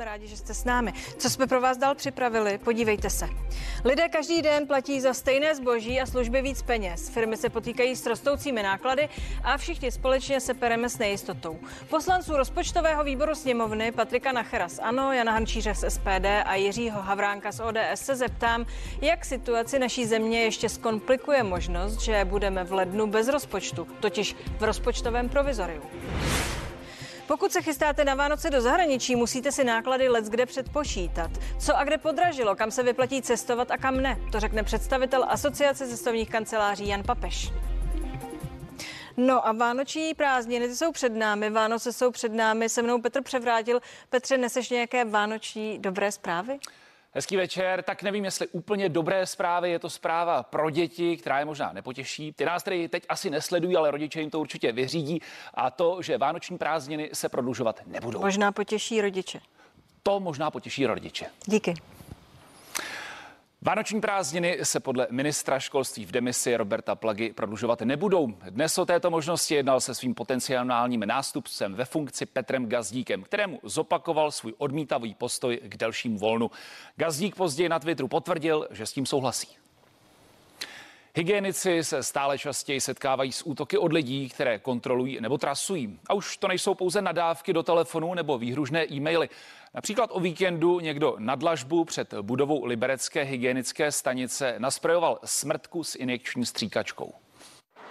Jsme rádi, že jste s námi. Co jsme pro vás dál připravili, podívejte se. Lidé každý den platí za stejné zboží a služby víc peněz. Firmy se potýkají s rostoucími náklady a všichni společně se pereme s nejistotou. Poslanců rozpočtového výboru sněmovny Patrika Nachera z ANO, Jana Hančíře z SPD a Jiřího Havránka z ODS se zeptám, jak situaci naší země ještě zkomplikuje možnost, že budeme v lednu bez rozpočtu, totiž v rozpočtovém provizoriu. Pokud se chystáte na Vánoce do zahraničí, musíte si náklady let kde předpočítat. Co a kde podražilo, kam se vyplatí cestovat a kam ne, to řekne představitel Asociace cestovních kanceláří Jan Papeš. No a vánoční prázdniny jsou před námi, Vánoce jsou před námi, se mnou Petr Převrátil. Petře, neseš nějaké vánoční dobré zprávy? Hezký večer, tak nevím, jestli úplně dobré zprávy, je to zpráva pro děti, která je možná nepotěší. Ty nás tedy teď asi nesledují, ale rodiče jim to určitě vyřídí a to, že vánoční prázdniny se prodlužovat nebudou. Možná potěší rodiče. To možná potěší rodiče. Díky. Vánoční prázdniny se podle ministra školství v demisi Roberta Plagy prodlužovat nebudou. Dnes o této možnosti jednal se svým potenciálním nástupcem ve funkci Petrem Gazdíkem, kterému zopakoval svůj odmítavý postoj k delšímu volnu. Gazdík později na Twitteru potvrdil, že s tím souhlasí. Hygienici se stále častěji setkávají s útoky od lidí, které kontrolují nebo trasují. A už to nejsou pouze nadávky do telefonu nebo výhružné e-maily. Například o víkendu někdo na dlažbu před budovou Liberecké hygienické stanice nasprejoval smrtku s injekční stříkačkou.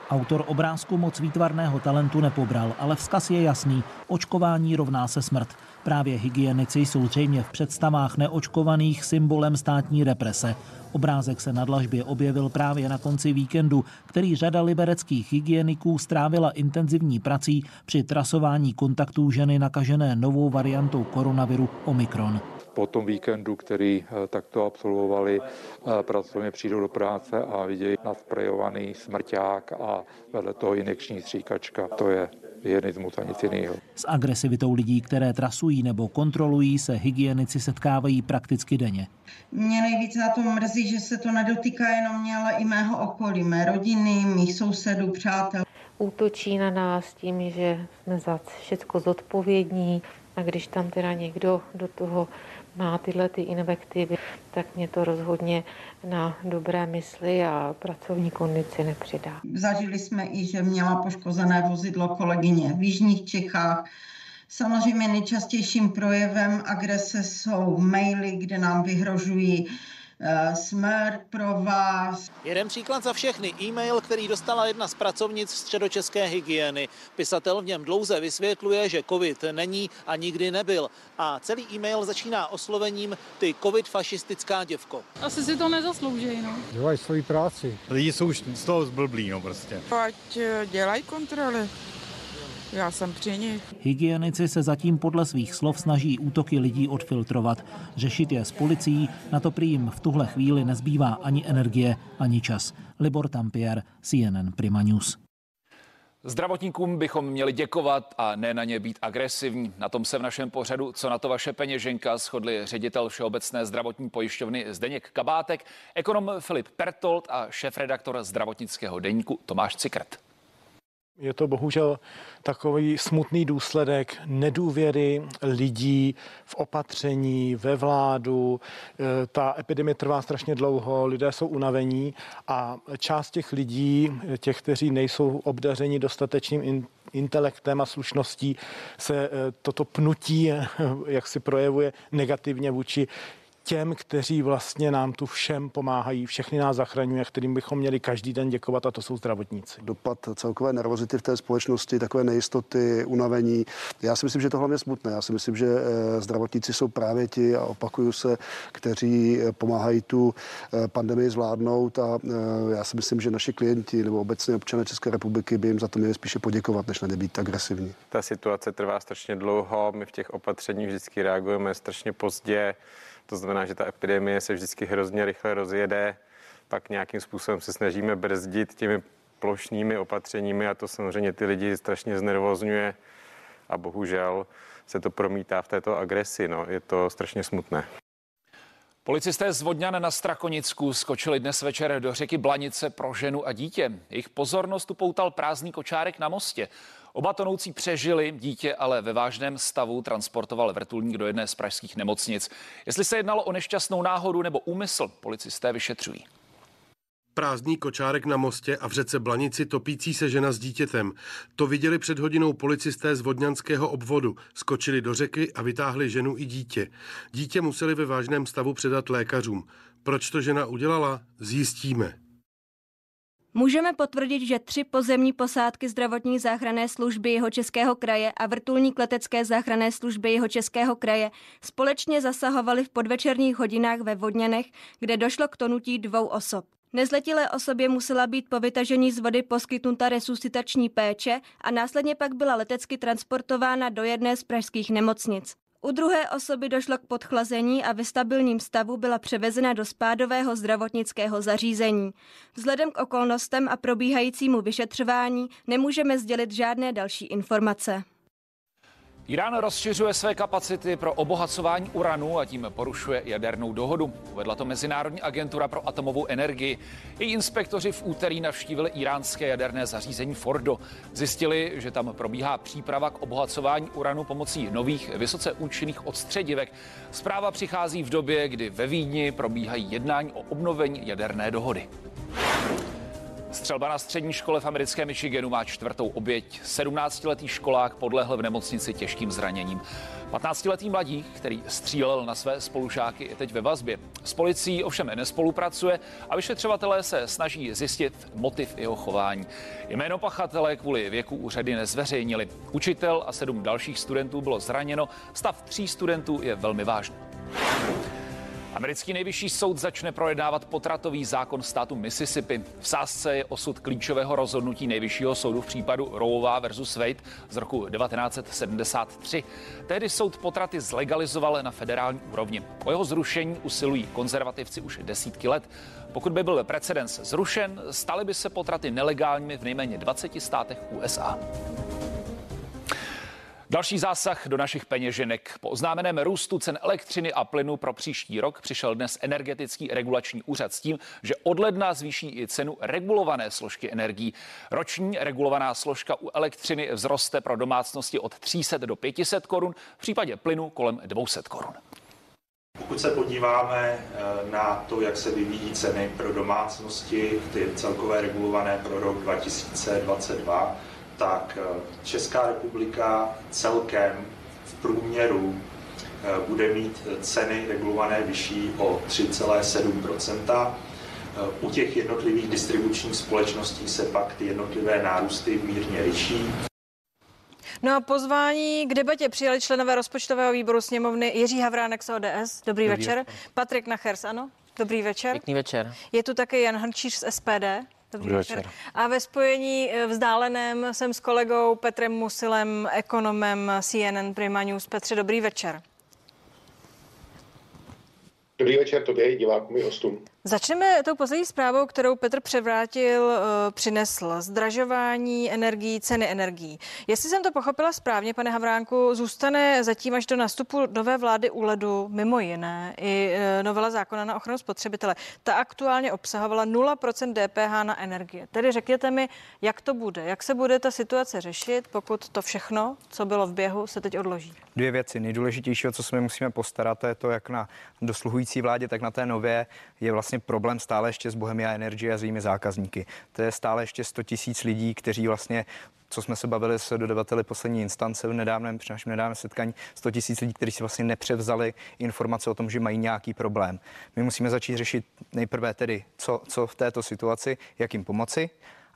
Autor obrázku moc výtvarného talentu nepobral, ale vzkaz je jasný. Očkování rovná se smrt. Právě hygienici jsou zřejmě v představách neočkovaných symbolem státní represe. Obrázek se na dlažbě objevil právě na konci víkendu, který řada libereckých hygieniků strávila intenzivní prací při trasování kontaktů ženy nakažené novou variantou koronaviru Omikron po tom víkendu, který eh, takto absolvovali, eh, pracovně přijdou do práce a vidějí nasprejovaný smrťák a vedle toho injekční stříkačka. To je hygienismus a nic jiného. S agresivitou lidí, které trasují nebo kontrolují, se hygienici setkávají prakticky denně. Mě nejvíc na tom mrzí, že se to nedotýká jenom mě, ale i mého okolí, mé rodiny, mých sousedů, přátel. Útočí na nás tím, že jsme za všechno zodpovědní a když tam teda někdo do toho má tyhle ty invektivy, tak mě to rozhodně na dobré mysli a pracovní kondici nepřidá. Zažili jsme i, že měla poškozené vozidlo kolegyně v Jižních Čechách. Samozřejmě nejčastějším projevem agrese jsou maily, kde nám vyhrožují smrt pro vás. Jeden příklad za všechny. E-mail, který dostala jedna z pracovnic středočeské hygieny. Pisatel v něm dlouze vysvětluje, že covid není a nikdy nebyl. A celý e-mail začíná oslovením ty covid fašistická děvko. Asi si to nezaslouží, no. Dělají svoji práci. Lidi jsou už z toho zblblí, no prostě. Ať eh, dělají kontroly. Já jsem při nich. Hygienici se zatím podle svých slov snaží útoky lidí odfiltrovat. Řešit je s policií, na to prý jim v tuhle chvíli nezbývá ani energie, ani čas. Libor Tampier, CNN Prima News. Zdravotníkům bychom měli děkovat a ne na ně být agresivní. Na tom se v našem pořadu Co na to vaše peněženka shodli ředitel Všeobecné zdravotní pojišťovny Zdeněk Kabátek, ekonom Filip Pertold a šéf-redaktor zdravotnického deníku Tomáš Cikrt. Je to bohužel takový smutný důsledek nedůvěry lidí v opatření, ve vládu. E, ta epidemie trvá strašně dlouho, lidé jsou unavení a část těch lidí, těch, kteří nejsou obdařeni dostatečným intelektem a slušností, se e, toto pnutí, jak si projevuje negativně vůči těm, kteří vlastně nám tu všem pomáhají, všechny nás zachraňují, kterým bychom měli každý den děkovat, a to jsou zdravotníci. Dopad celkové nervozity v té společnosti, takové nejistoty, unavení. Já si myslím, že to hlavně smutné. Já si myslím, že eh, zdravotníci jsou právě ti, a opakuju se, kteří eh, pomáhají tu eh, pandemii zvládnout a já si myslím, že naši klienti nebo obecně občané České republiky by jim za to měli spíše poděkovat, než na ně být agresivní. Ta situace trvá strašně dlouho, my v těch opatřeních vždycky reagujeme strašně pozdě. To znamená, že ta epidemie se vždycky hrozně rychle rozjede, pak nějakým způsobem se snažíme brzdit těmi plošnými opatřeními a to samozřejmě ty lidi strašně znervozňuje a bohužel se to promítá v této agresi. No. Je to strašně smutné. Policisté z Vodňan na Strakonicku skočili dnes večer do řeky Blanice pro ženu a dítě. Jejich pozornost upoutal prázdný kočárek na mostě. Oba tonoucí přežili, dítě ale ve vážném stavu transportoval vrtulník do jedné z pražských nemocnic. Jestli se jednalo o nešťastnou náhodu nebo úmysl, policisté vyšetřují. Prázdný kočárek na mostě a v řece Blanici topící se žena s dítětem. To viděli před hodinou policisté z vodňanského obvodu. Skočili do řeky a vytáhli ženu i dítě. Dítě museli ve vážném stavu předat lékařům. Proč to žena udělala? Zjistíme. Můžeme potvrdit, že tři pozemní posádky zdravotní záchranné služby jeho českého kraje a vrtulník letecké záchranné služby jeho českého kraje společně zasahovali v podvečerních hodinách ve Vodňanech, kde došlo k tonutí dvou osob. Nezletilé osobě musela být po vytažení z vody poskytnuta resuscitační péče a následně pak byla letecky transportována do jedné z pražských nemocnic. U druhé osoby došlo k podchlazení a ve stabilním stavu byla převezena do spádového zdravotnického zařízení. Vzhledem k okolnostem a probíhajícímu vyšetřování nemůžeme sdělit žádné další informace. Irán rozšiřuje své kapacity pro obohacování uranu a tím porušuje jadernou dohodu. Uvedla to Mezinárodní agentura pro atomovou energii. Její inspektoři v úterý navštívili iránské jaderné zařízení Fordo. Zjistili, že tam probíhá příprava k obohacování uranu pomocí nových vysoce účinných odstředivek. Zpráva přichází v době, kdy ve Vídni probíhají jednání o obnovení jaderné dohody. Střelba na střední škole v americkém Michiganu má čtvrtou oběť. 17-letý školák podlehl v nemocnici těžkým zraněním. 15-letý mladík, který střílel na své spolužáky, je teď ve vazbě. S policií ovšem nespolupracuje a vyšetřovatelé se snaží zjistit motiv jeho chování. Jméno pachatele kvůli věku úřady nezveřejnili. Učitel a sedm dalších studentů bylo zraněno, stav tří studentů je velmi vážný. Americký nejvyšší soud začne projednávat potratový zákon státu Mississippi. V sázce je osud klíčového rozhodnutí nejvyššího soudu v případu Roeová versus Wade z roku 1973. Tehdy soud potraty zlegalizoval na federální úrovni. O jeho zrušení usilují konzervativci už desítky let. Pokud by byl precedens zrušen, staly by se potraty nelegálními v nejméně 20 státech USA. Další zásah do našich peněženek. Po oznámeném růstu cen elektřiny a plynu pro příští rok přišel dnes energetický regulační úřad s tím, že od ledna zvýší i cenu regulované složky energií. Roční regulovaná složka u elektřiny vzroste pro domácnosti od 300 do 500 korun, v případě plynu kolem 200 korun. Pokud se podíváme eh, na to, jak se vyvíjí ceny pro domácnosti, ty celkové regulované pro rok 2022, tak eh, Česká republika celkem v průměru eh, bude mít ceny regulované vyšší o 3,7 eh, U těch jednotlivých distribučních společností se pak ty jednotlivé nárůsty mírně liší. No a pozvání k debatě přijali členové rozpočtového výboru sněmovny Jiří Havránek z ODS. Dobrý, Dobrý večer. večer. Patrik Nachers, ano? Dobrý večer. Pěkný večer. Je tu také Jan Hrnčíř z SPD. Dobrý večer. A ve spojení eh, vzdáleném jsem s kolegou Petrem Musilem, ekonomem CNN Prima News. Petře, dobrý večer. Dobrý večer tobě divákům i hostům. Začneme tou poslední zprávou, kterou Petr Převrátil eh, přinesl. Zdražování energií, ceny energií. Jestli jsem to pochopila správně, pane Havránku, zůstane zatím až do nastupu nové vlády u ledu mimo jiné i eh, novela zákona na ochranu spotřebitele. Ta aktuálně obsahovala 0% DPH na energie. Tedy řekněte mi, jak to bude, jak se bude ta situace řešit, pokud to všechno, co bylo v běhu, se teď odloží. Dvě věci. Nejdůležitější, o co se my musíme postarat, je to, jak na dosluhující vládě, tak na té nové je vlastně problém stále ještě s Bohemia Energy a s jejími zákazníky. To je stále ještě 100 tisíc lidí, kteří vlastně co jsme se bavili s dodavateli poslední instance v nedávném, při našem nedávném setkání, 100 tisíc lidí, kteří si vlastně nepřevzali informace o tom, že mají nějaký problém. My musíme začít řešit nejprve tedy, co, co v této situaci, jak jim pomoci.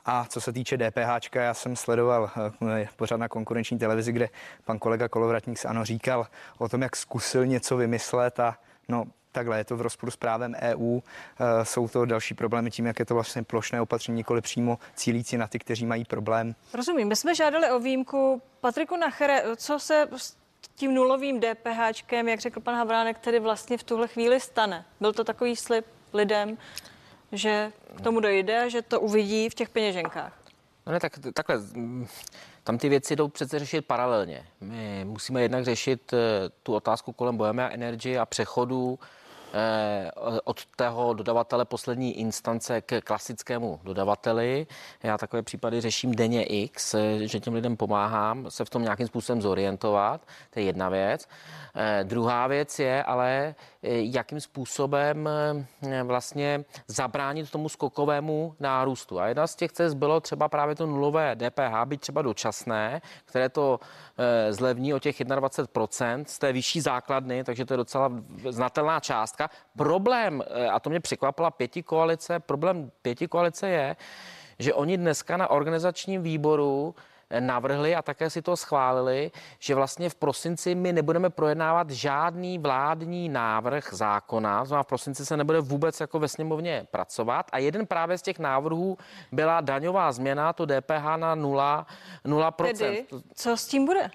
A co se týče DPH, já jsem sledoval eh, pořád na konkurenční televizi, kde pan kolega Kolovratník se ano říkal o tom, jak zkusil něco vymyslet a no takhle, je to v rozporu s právem EU, eh, jsou to další problémy tím, jak je to vlastně plošné opatření, nikoli přímo cílící na ty, kteří mají problém. Rozumím, my jsme žádali o výjimku. Patriku Nachere, co se s tím nulovým DPH, jak řekl pan Havránek, tedy vlastně v tuhle chvíli stane? Byl to takový slib lidem, že k tomu dojde a že to uvidí v těch peněženkách? No ne, tak, takhle, tam ty věci jdou přece řešit paralelně. My musíme jednak řešit eh, tu otázku kolem Bohemia Energy a přechodu od tého dodavatele poslední instance k klasickému dodavateli. Já takové případy řeším denně X, eh, že těm lidem pomáhám se v tom nějakým způsobem zorientovat. To je jedna věc. Eh, druhá věc je ale, jakým způsobem vlastně zabránit tomu skokovému nárůstu. A jedna z těch cest bylo třeba právě to nulové DPH, být třeba dočasné, které to zlevní o těch 21% z té vyšší základny, takže to je docela znatelná částka. Problém, eh, a to mě překvapila pěti koalice, problém pěti koalice je, že oni dneska na organizačním výboru eh, navrhli a také si to schválili, že vlastně v prosinci my nebudeme projednávat žádný vládní návrh zákona, znamená v prosinci se nebude vůbec jako ve sněmovně pracovat a jeden právě z těch návrhů byla daňová změna, to DPH na 0, 0%. Tedy, co s tím bude?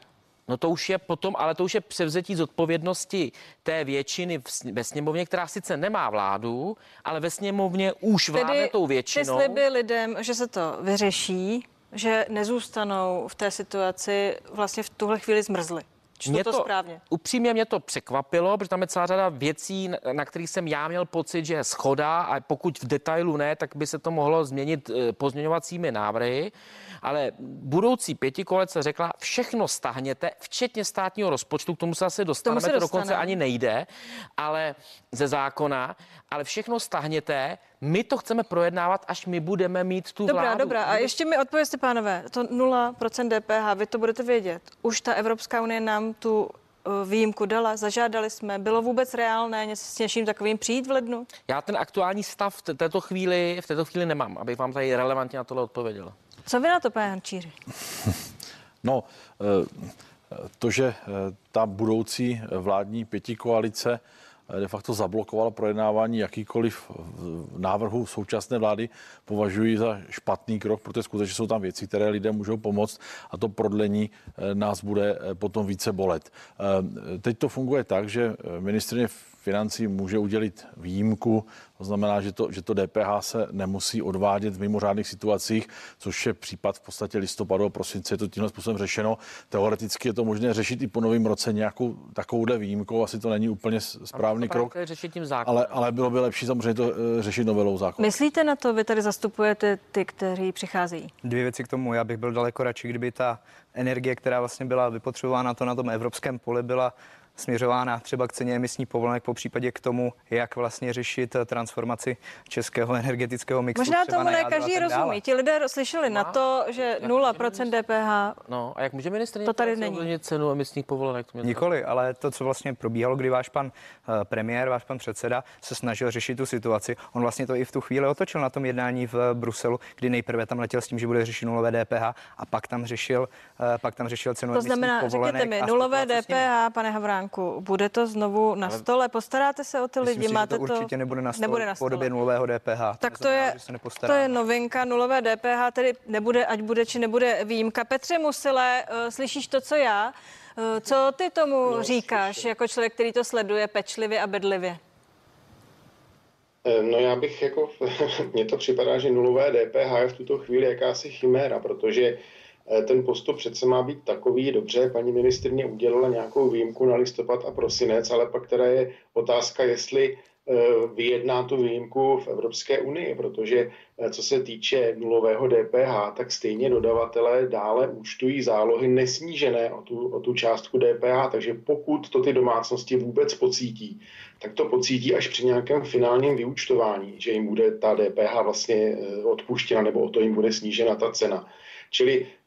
No to už je potom, ale to už je převzetí zodpovědnosti té většiny ve sněmovně, která sice nemá vládu, ale ve sněmovně už vládne Tedy tou většinou. Ty sliby lidem, že se to vyřeší, že nezůstanou v té situaci vlastně v tuhle chvíli zmrzly. Čtu mě to, to správně. Upřímně mě to překvapilo, protože tam je celá řada věcí, na kterých jsem já měl pocit, že je schoda a pokud v detailu ne, tak by se to mohlo změnit eh, pozměňovacími návrhy ale budoucí pěti kolece řekla, všechno stahněte, včetně státního rozpočtu, k tomu se asi dostaneme, se to dokonce ani nejde, ale ze zákona, ale všechno stahněte, my to chceme projednávat, až my budeme mít tu dobrá, vládu. Dobrá, A ještě mi odpověste, pánové, to 0% DPH, vy to budete vědět. Už ta Evropská unie nám tu eh, výjimku dala, zažádali jsme. Bylo vůbec reálné s něčím takovým přijít v lednu? Já ten aktuální stav v této chvíli, v této chvíli nemám, abych vám tady relevantně na tohle odpověděl. Co vy na to, pane Hančíři? No, eh, to, že eh, ta budoucí vládní pětikoalice eh, de facto zablokovala projednávání jakýkoliv návrhu současné vlády, považuji za špatný krok, protože skutečně jsou tam věci, které lidem můžou pomoct a to prodlení nás bude potom více bolet. Teď to funguje tak, že ministrině financí může udělit výjimku, to znamená, že to, že to DPH se nemusí odvádět v mimořádných situacích, což je případ v podstatě listopadu a prosince, je to tímhle způsobem řešeno. Teoreticky je to možné řešit i po novém roce nějakou takovouhle výjimkou, asi to není úplně správný to krok, řešit tím ale, ale bylo by lepší samozřejmě to eh, řešit novelou zákona. Myslíte na to, vy tady zastupujete ty, kteří přicházejí? Dvě věci k tomu. Já bych byl daleko radši, kdyby ta energie, která vlastně byla vypotřebována to na tom evropském poli, byla směřována třeba k ceně emisní povolenek, po případě k tomu, jak vlastně řešit eh, transformaci českého energetického mixu. Možná tomu ne každý rozumí. Ti lidé slyšeli na to, že 0% DPH. No a jak může ministr to tady není cenu emisních povolenek? To Nikoli, ale to, co vlastně probíhalo, kdy váš pan uh, premiér, váš pan předseda se snažil řešit tu situaci, on vlastně to i v tu chvíli otočil na tom jednání v Bruselu, kdy nejprve tam letěl s tím, že bude řešit nulové DPH a pak tam řešil, pak tam řešil cenu to znamená, řekněte mi, nulové DPH, pane Havrán, Franku, bude to znovu na stole? Postaráte se o ty lidi? Si, Máte to, to určitě nebude na stole, nebude na stole. po době nulového DPH. Tak to, to je, to je novinka. Nulové DPH tedy nebude, ať bude či nebude výjimka. Petře Musile, uh, slyšíš to, co já? Uh, co ty tomu no, říkáš slyším. jako člověk, který to sleduje pečlivě a bedlivě? Eh, no já bych jako, mně to připadá, že nulové DPH je v tuto chvíli jakási chiméra, protože Eh, ten postup přece má být takový, dobře, paní ministrně udělala nějakou výjimku na listopad a prosinec, ale pak teda je otázka, jestli eh, vyjedná tu výjimku v Evropské unii, protože eh, co se týče nulového DPH, tak stejně dodavatelé dále účtují zálohy nesnížené o tu, o tu částku DPH, takže pokud to ty domácnosti vůbec pocítí, tak to pocítí až při nějakém finálním vyúčtování, že jim bude ta DPH vlastně odpuštěna nebo o to jim bude snížena ta cena. Čili Eh,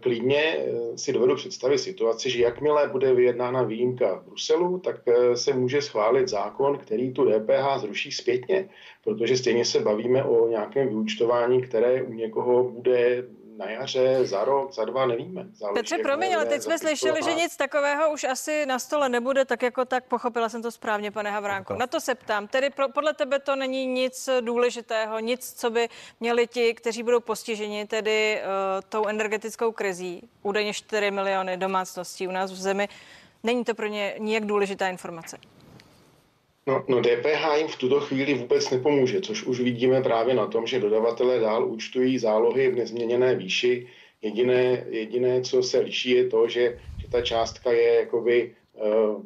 klidně eh, si dovedu představit situaci, že jakmile bude vyjednána výjimka v Bruselu, tak eh, se může schválit zákon, který tu DPH zruší zpětně, protože stejně se bavíme o nějakém vyučtování, které u někoho bude na jaře, za rok, za dva, nevíme. Záleží, Petře, promiň, ale teď jsme slyšeli, že nic takového už asi na stole nebude, tak jako tak pochopila jsem to správně, pane Havránku. Na to se ptám. Tedy pro, podle tebe to není nic důležitého, nic, co by měli ti, kteří budou postiženi tedy uh, tou energetickou krizí, údajně 4 miliony domácností u nás v zemi. Není to pro ně nijak důležitá informace. No, no DPH jim v tuto chvíli vůbec nepomůže, což už vidíme právě na tom, že dodavatelé dál účtují zálohy v nezměněné výši. Jediné, jediné co se liší, je to, že, že ta částka je jakoby uh,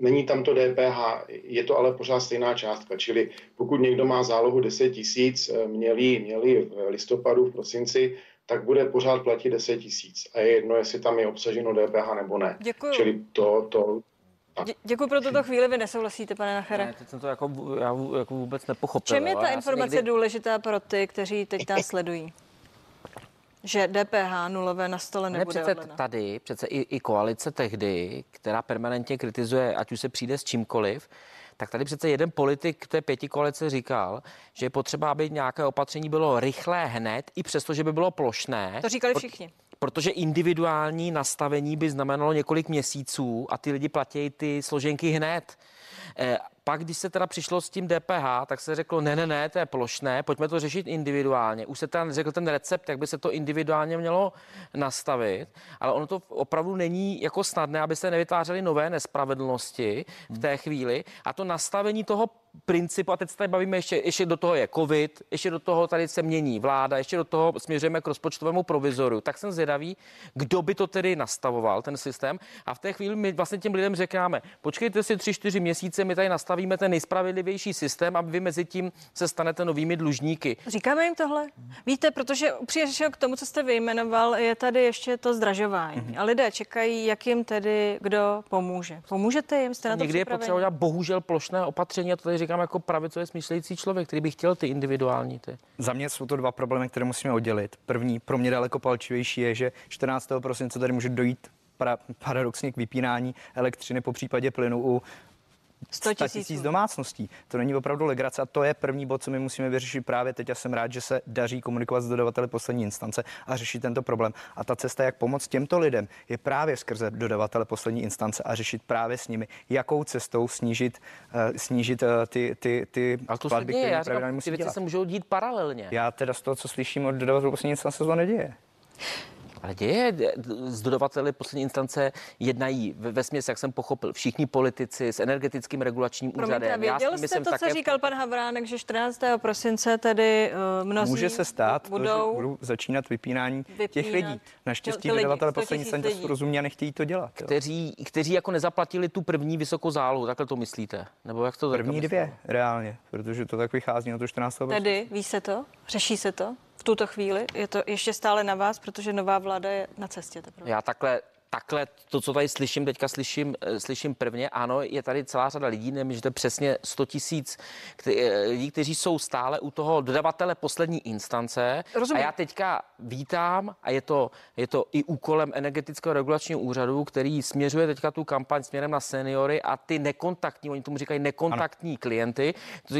není tam to DPH, je to ale pořád stejná částka, čili pokud někdo má zálohu 10 tisíc, měli, měli v listopadu, v prosinci, tak bude pořád platit 10 tisíc. A je jedno, jestli tam je obsaženo DPH nebo ne. Děkuju. Čili to, to, Dě- Děkuji pro tuto chvíli, vy nesouhlasíte, pane Nachere. Ne, teď jsem to jako, já jako vůbec nepochopil. Čem je ta informace někdy- důležitá pro ty, kteří teď nás sledují? Že DPH nulové na stole Ne, nebude přece od ledna. tady, přece i, i koalice tehdy, která permanentně kritizuje, ať už se přijde s čímkoliv, tak tady přece jeden politik té pěti koalice říkal, že je potřeba, aby nějaké opatření bylo rychlé hned, i přesto, že by bylo plošné. To říkali všichni. Protože individuální nastavení by znamenalo několik měsíců a ty lidi platí ty složenky hned. Eh, Pak, když se teda přišlo s tím DPH, tak se řeklo, ne, ne, ne, to je plošné, pojďme to řešit individuálně. Už se tam řekl ten recept, jak by se to individuálně mělo nastavit, ale ono to opravdu není jako snadné, aby se nevytvářely nové nespravedlnosti v té chvíli. A to nastavení toho principu, a teď se tady bavíme ještě, ještě do toho je covid, ještě do toho tady se mění vláda, ještě do toho směřujeme k rozpočtovému provizoru, tak jsem zvědavý, kdo by to tedy nastavoval, ten systém. A v té chvíli my vlastně těm lidem říkáme, počkejte si tři, čtyři měsíce, my tady nastavíme ten nejspravedlivější systém a vy mezi tím se stanete novými dlužníky. Říkáme jim tohle? Víte, protože upřímně k tomu, co jste vyjmenoval, je tady ještě to zdražování. Mhm. A lidé čekají, jak jim tedy kdo pomůže. Pomůžete jim? Jste na to Někdy je připraveni? potřeba udělat bohužel plošné opatření, a to tady říkám jako pravicově smýšlející člověk, který by chtěl ty individuální. Ty. Za mě jsou to dva problémy, které musíme oddělit. První, pro mě daleko palčivější, je, že 14. prosince tady může dojít para, paradoxně k vypínání elektřiny po případě plynu u 100 100 tisíc domácností. To není opravdu legrace a to je první bod, co my musíme vyřešit právě teď. Já jsem rád, že se daří komunikovat s dodavateli poslední instance a řešit tento problém. A ta cesta, jak pomoct těmto lidem, je právě skrze dodavatele poslední instance a řešit právě s nimi, jakou cestou snížit, uh, snížit uh, ty, ty, ty Ale to se platby, děje, které já říkám, musí ty věci dělat. se můžou dít paralelně. Já teda z toho, co slyším od dodavatelů poslední instance, se to neděje. Ale děje, z dodavateli poslední instance jednají ve, ve směs, jak jsem pochopil, všichni politici s energetickým regulačním Promiňte, úřadem. Já s věděl nimi jste jsem to, co také- říkal pan Havránek, že 14. prosince tedy uh, mnozí Může se stát, budou... budou, budou začínat vypínání vypínat těch lidí. Naštěstí ty lidi, dodavatele 100 poslední instance jsou rozumní a nechtějí to dělat. Jo. kteří, kteří jako nezaplatili tu první vysokou zálohu, takhle to myslíte? Nebo jak to První dvě, reálně, protože to tak vychází na to 14. Tedy ví se to? Řeší se to? V tuto chvíli je to ještě stále na vás, protože nová vláda je na cestě teprve. Já takhle, takhle to, co tady slyším, teďka slyším, eh, slyším prvně, ano, je tady celá řada lidí, nevím, že to je přesně 100 tisíc eh, lidí, kteří jsou stále u toho dodavatele poslední instance. Rozumím. A já teďka vítám, a je to, je to i úkolem energetického regulačního úřadu, který směřuje teďka tu kampaň směrem na seniory a ty nekontaktní, oni tomu říkají nekontaktní ano. klienty,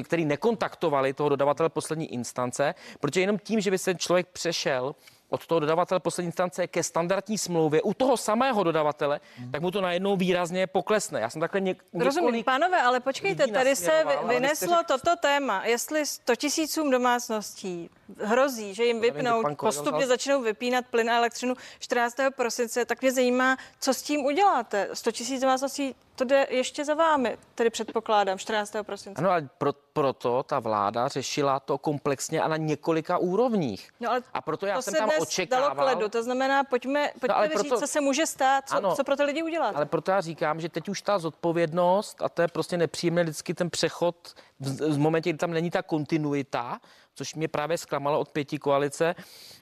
kteří nekontaktovali toho dodavatele poslední instance, protože jenom tím, že by se člověk přešel od toho dodavatele poslední instance ke standardní smlouvě u toho samého dodavatele, hmm. tak mu to najednou výrazně poklesne. Já jsem takhle něk- Rozumím, pánové, ale počkejte, tady se vyneslo toto téma. Jestli 100 tisícům domácností hrozí, že jim vypnou, postupně začnou vypínat plyn a elektřinu 14. prosince, tak mě zajímá, co s tím uděláte. 100 tisíc domácností, to jde ještě za vámi, tedy předpokládám, 14. prosince. Ano, ale pro, proto ta vláda řešila to komplexně a na několika úrovních. No, ale a proto já to jsem se tam dnes očekával. dalo k ledu, to znamená, pojďme, pojďme ale no, proto- říct, co se může stát, co, Ano. co pro ty lidi udělat. Ale proto já říkám, že teď už ta zodpovědnost, a to je prostě nepříjemné vždycky ten přechod v, v momentě, kdy tam není ta kontinuita, což mě právě zklamalo od pěti koalice,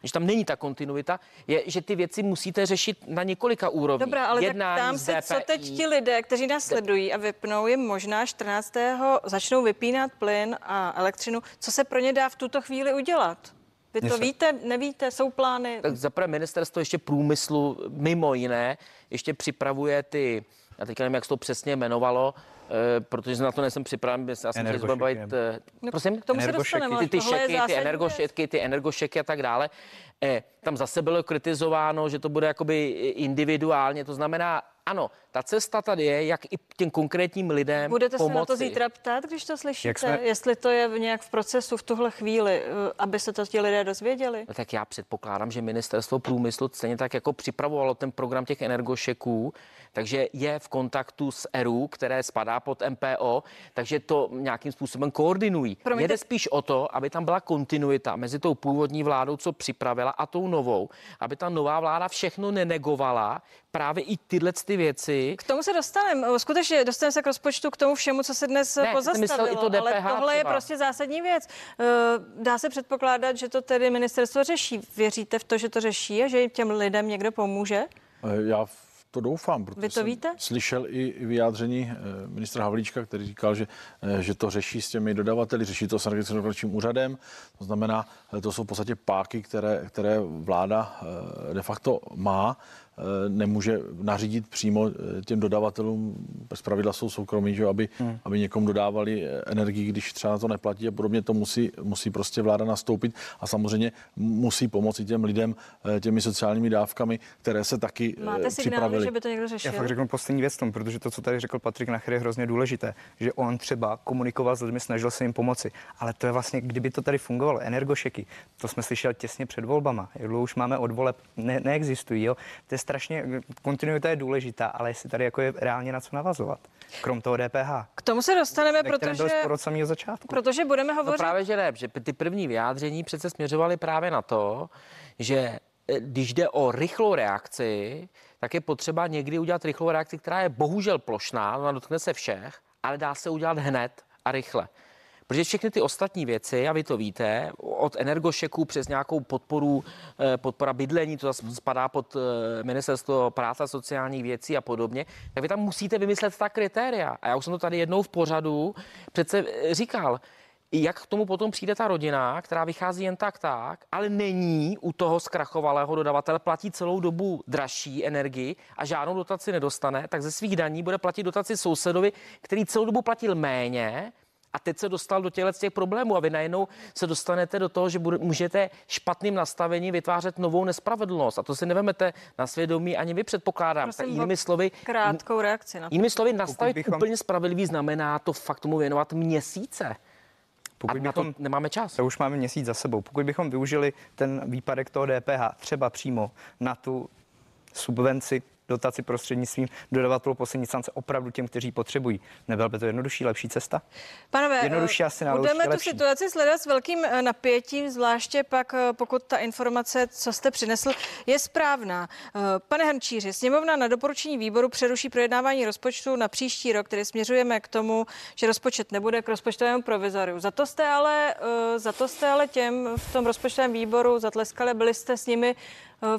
že tam není ta kontinuita, je, že ty věci musíte řešit na několika úrovních. Dobrá, ale Jednání tak tam se, co teď ti lidé, kteří nás sledují a vypnou, jim možná 14. začnou vypínat plyn a elektřinu. Co se pro ně dá v tuto chvíli udělat? Vy to víte, nevíte, jsou plány? Tak zaprvé ministerstvo ještě průmyslu, mimo jiné, ještě připravuje ty, já teďka nevím, jak se to přesně jmenovalo, protože na to nejsem připraven, já jsem se bavit, eh, No, prosím? k tomu se dostaneme, ty, ty šeky, ty zásadní energošeky, ty energošeky a tak dále. Eh, tam zase bylo kritizováno, že to bude jakoby individuálně, to znamená, ano, ta cesta tady je, jak i těm konkrétním lidem Budete pomoci. se na to zítra ptát, když to slyšíte? Jak jsme- Jestli to je v nějak v procesu v tuhle chvíli, eh, aby se to ti lidé dozvěděli? No tak já předpokládám, že ministerstvo průmyslu stejně tak jako připravovalo ten program těch energošeků, takže je v kontaktu s ERU, které spadá pod MPO, takže to nějakým způsobem koordinují. Promiňte. Jde spíš o to, aby tam byla kontinuita mezi tou původní vládou, co připravila, a tou novou, aby ta nová vláda všechno nenegovala, právě i tyhle ty věci. K tomu se dostaneme. Skutečně dostaneme se k rozpočtu k tomu všemu, co se dnes Ne, pozastavilo. myslel i to DPH ale tohle je třeba. prostě zásadní věc. Eh, Dá se předpokládat, že to tedy ministerstvo řeší. Věříte v to, že to řeší a že těm lidem někdo pomůže? Eh, Já v to doufám, protože Vy to jsem víte? slyšel i vyjádření eh, ministra Havlíčka, který říkal, že, eh, že to řeší s těmi dodavateli, řeší to s energetickým úřadem. To znamená, eh, to jsou v podstatě páky, které, které vláda de facto má nemůže nařídit přímo eh, těm dodavatelům, z pravidla jsou soukromí, že, aby, hmm. aby někomu dodávali eh, energii, když třeba na to neplatí a podobně, to musí, musí prostě vláda nastoupit a samozřejmě musí pomoci těm lidem eh, těmi sociálními dávkami, které se taky eh, Máte signály, připravily. že by to někdo řešil? Já fakt řeknu poslední věc tom, protože to, co tady řekl Patrik Nacher, je hrozně důležité, že on třeba komunikoval s lidmi, snažil se jim pomoci. Ale to je vlastně, kdyby to tady fungovalo, energošeky, to jsme slyšeli těsně před volbama. Jak dlouho už máme od voleb, ne, neexistují. Jo? To je strašně, kontinuita je důležitá, ale jestli tady jako je reálně na co navazovat. Krom toho DPH. K tomu se dostaneme, byl protože, od samého začátku. protože budeme No hovořit... právě, že ne, že ty první vyjádření přece směřovaly právě na to, že eh, když jde o rychlou reakci, tak je potřeba někdy udělat rychlou reakci, která je bohužel plošná, ona dotkne se všech, ale dá se udělat hned a rychle. Protože všechny ty ostatní věci, a vy to víte, od energošeků přes nějakou podporu, eh, podpora bydlení, to zase spadá pod eh, ministerstvo práce a sociálních věcí a podobně, tak vy tam musíte vymyslet ta kritéria. A já už jsem to tady jednou v pořadu přece eh, říkal, jak k tomu potom přijde ta rodina, která vychází jen tak tak, ale není u toho zkrachovalého dodavatele, platí celou dobu dražší energii a žádnou dotaci nedostane, tak ze svých daní bude platit dotaci sousedovi, který celou dobu platil méně, a teď se dostal do těchto těch problémů a vy najednou se dostanete do toho, že bude, můžete špatným nastavením vytvářet novou nespravedlnost. A to si nevemete na svědomí ani vy předpokládám. Prosím, tak jinými slovy, krátkou reakci na to. jinými slovy, nastavit bychom- úplně spravedlivý znamená to fakt tomu věnovat měsíce. Pokud a na to nemáme čas. To už máme měsíc za sebou. Pokud bychom využili ten výpadek toho DPH třeba přímo na tu subvenci, dotaci prostřednictvím dodavatelů poslední instance opravdu těm, kteří potřebují. Nebyla by to jednodušší, lepší cesta? Panové, Jednodušší eh, asi, ale budeme tu lepší. situaci sledovat s velkým eh, napětím, zvláště pak, eh, pokud ta informace, co jste přinesl, je správná. Pane Hrnčíři, sněmovna na doporučení výboru přeruší projednávání rozpočtu na příští rok, tedy směřujeme k tomu, že rozpočet nebude k rozpočtovému provizoriu. Za to jste ale, za to jste ale těm v tom rozpočtovém výboru zatleskali, byli jste s nimi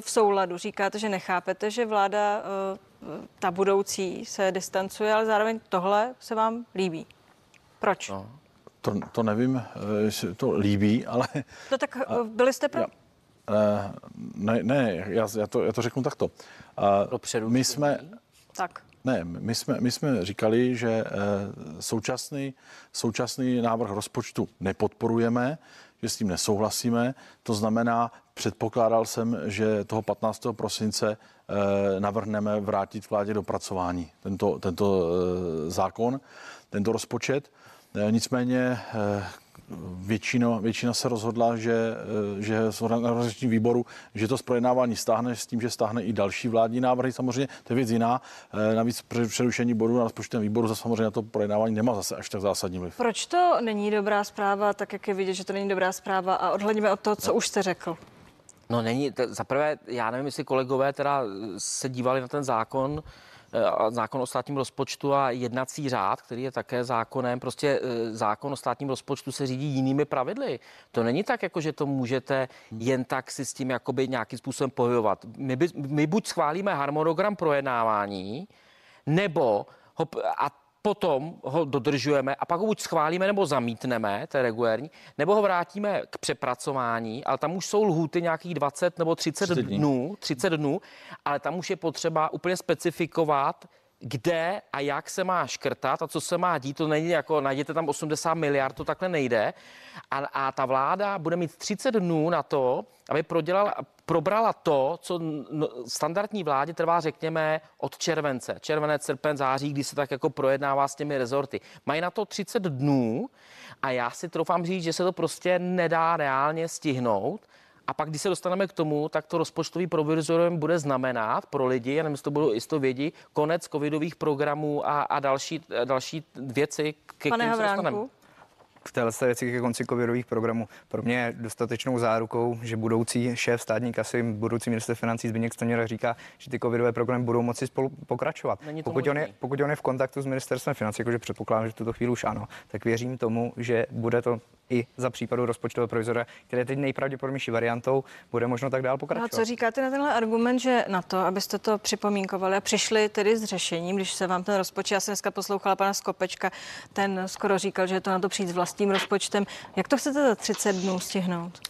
v souladu. Říkáte, že nechápete, že vláda eh, ta budoucí se distancuje, ale zároveň tohle se vám líbí. Proč? No. To, to nevím, eh, jestli to líbí, ale... No tak eh, byli jste pro? Já, eh, ne, ne já, já, to, já to řeknu takto. Eh, My jsme, Tak. ne, my jsme, my jsme říkali, že eh, současný, současný návrh rozpočtu nepodporujeme, že s tím nesouhlasíme. To znamená, předpokládal jsem, že toho 15. prosince eh, navrhneme vrátit vládě dopracování tento, tento eh, zákon, tento rozpočet. Eh, Nicméně většina, většina se rozhodla, že, že z organizačního výboru, že to z projednávání stáhne s tím, že stáhne i další vládní návrhy. Samozřejmě to je věc jiná. Navíc přerušení bodu na rozpočtovém výboru zase samozřejmě na to projednávání nemá zase až tak zásadní vliv. Proč to není dobrá zpráva, tak jak je vidět, že to není dobrá zpráva a odhledněme od toho, co už jste řekl. No není, t- zaprvé, já nevím, jestli kolegové teda se dívali na ten zákon, eh, zákon o státním rozpočtu a jednací řád, který je také zákonem. Prostě eh, zákon o státním rozpočtu se řídí jinými pravidly. To není tak, jako že to můžete jen tak si s tím jakoby nějakým způsobem pohybovat. My, by, my buď schválíme harmonogram projednávání, nebo a potom ho dodržujeme a pak ho buď schválíme nebo zamítneme, to je regulérní, nebo ho vrátíme k přepracování, ale tam už jsou lhůty nějakých 20 nebo 30, 30 dní. dnů, 30 dnů, ale tam už je potřeba úplně specifikovat, kde a jak se má škrtat a co se má dít. To není jako, najděte tam 80 miliard, to takhle nejde. A, a ta vláda bude mít 30 dnů na to, aby prodělala, probrala to, co n- standardní vládě trvá, řekněme, od července. Červenec, srpen, září, kdy se tak jako projednává s těmi rezorty. Mají na to 30 dnů a já si troufám říct, že se to prostě nedá reálně stihnout. A pak, když se dostaneme k tomu, tak to rozpočtový provizorium bude znamenat pro lidi, já nevím, jestli to budou jisto vědí, konec covidových programů a, a další, další věci, ke Pane kterým se dostaneme. V téhle věci ke konci covidových programů pro mě je dostatečnou zárukou, že budoucí šéf státní kasy, budoucí minister financí Zbigněk Stanjura říká, že ty covidové programy budou moci spolu pokračovat. Pokud on, je, pokud on je v kontaktu s ministerstvem financí, jakože předpokládám, že v tuto chvíli už ano, tak věřím tomu, že bude to i za případu rozpočtového provizora, který je teď nejpravděpodobnější variantou, bude možno tak dál pokračovat. No a co říkáte na tenhle argument, že na to, abyste to připomínkovali a přišli tedy s řešením, když se vám ten rozpočet, já jsem dneska poslouchala pana Skopečka, ten skoro říkal, že je to na to přijít s vlastním rozpočtem. Jak to chcete za 30 dnů stihnout?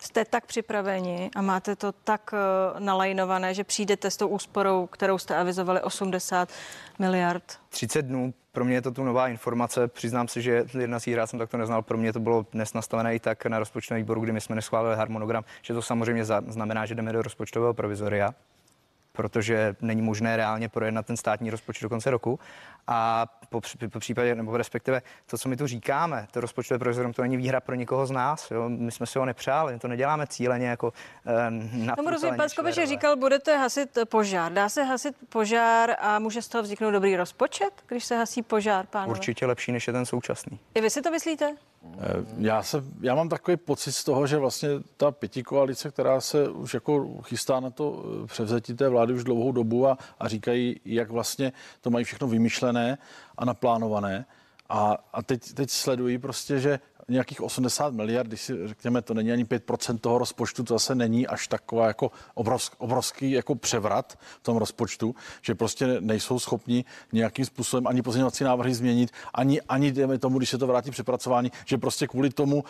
Jste tak připraveni a máte to tak uh, nalajnované, že přijdete s tou úsporou, kterou jste avizovali 80 miliard? 30 dnů pro mě je to tu nová informace. Přiznám se, že jednací řád jsem takto neznal. Pro mě to bylo dnes nastavené i tak na rozpočtovém výboru, kdy my jsme neschválili harmonogram, že to samozřejmě znamená, že jdeme do rozpočtového provizoria protože není možné reálně projednat ten státní rozpočet do konce roku. A po, po případě, nebo respektive to, co my tu říkáme, to rozpočtové provizorium, to není výhra pro nikoho z nás. Jo? My jsme si ho nepřáli, to neděláme cíleně jako um, na Tomu rozumím, pan Skobeč říkal, budete hasit požár. Dá se hasit požár a může z toho vzniknout dobrý rozpočet, když se hasí požár, pánové? Určitě lepší, než je ten současný. I vy si to myslíte? Eh, já, se, já mám takový pocit z toho, že vlastně ta pěti koalice, která se už jako chystá na to eh, převzetí té vlády už dlouhou dobu a, a říkají, jak vlastně to mají všechno vymyšlené a naplánované. A, a teď, teď sledují prostě, že nějakých 80 miliard, když si řekněme, to není ani 5% toho rozpočtu, to zase není až taková jako obrovsk, obrovský jako převrat v tom rozpočtu, že prostě nejsou schopni nějakým způsobem ani pozměňovací návrhy změnit, ani, ani jdeme tomu, když se to vrátí přepracování, že prostě kvůli tomu uh,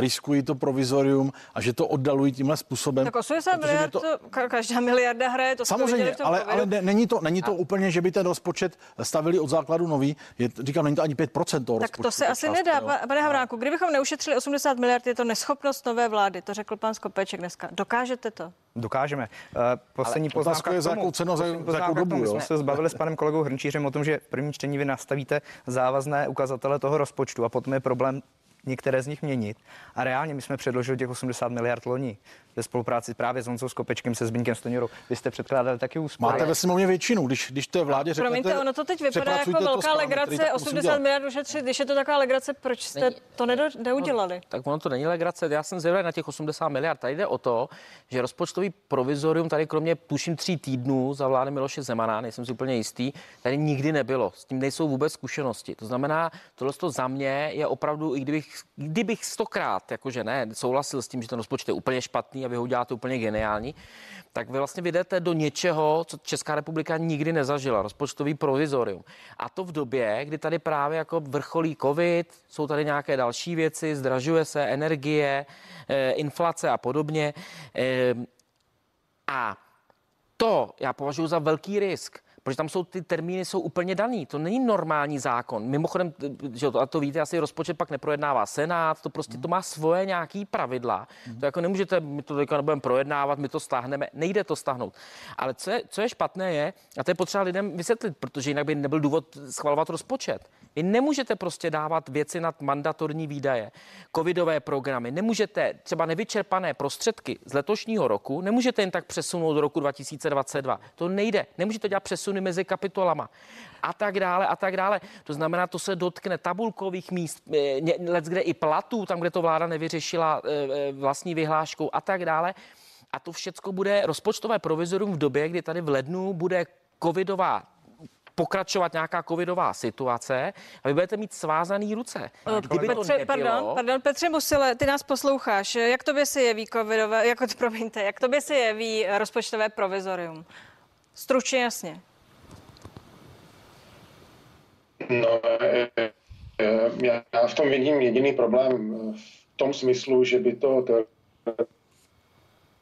riskují to provizorium a že to oddalují tímhle způsobem. Tak 80 miliard, to... každá miliarda hraje, to Samozřejmě, v tom ale, ale ne, není to, není to a... úplně, že by ten rozpočet stavili od základu nový. Je, říkám, není to ani 5% toho tak rozpočtu. to se asi nedá, pane Havráku. Kdybychom kdybychom neušetřili 80 miliard, je to neschopnost nové vlády, to řekl pan Skopeček dneska. Dokážete to? Dokážeme. Uh, poslední Ale poznámka je za jakou cenu, za, za jakou dobu. My jsme se zbavili s panem kolegou Hrnčířem o tom, že v prvním čtení vy nastavíte závazné ukazatele toho rozpočtu a potom je problém některé z nich měnit. A reálně my jsme předložili těch 80 miliard loni ve spolupráci právě s Honzou Skopečkem se Zbínkem Stoněrou. Vy jste předkládali taky úspory. Máte ve sněmovně většinu, když, když to je vládě řeknete, Promiňte, ono to teď vypadá jako velká legrace, 80 miliard ušetřit, když je to taková legrace, proč jste není, to nedo, neudělali? No, tak ono to není legrace, já jsem zvědavý na těch 80 miliard. Tady jde o to, že rozpočtový provizorium tady kromě tuším tří týdnů za vlády Miloše Zemana, nejsem si úplně jistý, tady nikdy nebylo. S tím nejsou vůbec zkušenosti. To znamená, tohle to za mě je opravdu, i kdybych, kdybych stokrát, jakože ne, souhlasil s tím, že ten rozpočet je úplně špatný a vy ho uděláte úplně geniální, tak vy vlastně vyjdete do něčeho, co Česká republika nikdy nezažila, rozpočtový provizorium. A to v době, kdy tady právě jako vrcholí covid, jsou tady nějaké další věci, zdražuje se energie, eh, inflace a podobně. Eh, a to já považuji za velký risk protože tam jsou ty termíny jsou úplně daný. To není normální zákon. Mimochodem, že to, a to víte, asi rozpočet pak neprojednává Senát, to prostě to má svoje nějaký pravidla. To jako nemůžete, my to teďka nebudeme projednávat, my to stáhneme, nejde to stáhnout. Ale co je, co je špatné je, a to je potřeba lidem vysvětlit, protože jinak by nebyl důvod schvalovat rozpočet. Vy nemůžete prostě dávat věci nad mandatorní výdaje, covidové programy, nemůžete třeba nevyčerpané prostředky z letošního roku, nemůžete jen tak přesunout do roku 2022. To nejde. Nemůžete dělat přesuny mezi kapitolama a tak dále a tak dále. To znamená, to se dotkne tabulkových míst, eh, let kde i platů, tam, kde to vláda nevyřešila eh, eh, vlastní vyhláškou a tak dále. A to všechno bude rozpočtové provizorium v době, kdy tady v lednu bude covidová pokračovat nějaká covidová situace a vy budete mít svázaný ruce. Kdyby Petře, to nebylo... pardon, pardon, Petře Musile, ty nás posloucháš. Jak tobě se jeví covidové, jako, promiňte, jak tobě se jeví rozpočtové provizorium? Stručně jasně. No, e, e, e, já v tom vidím jediný problém v tom smyslu, že by to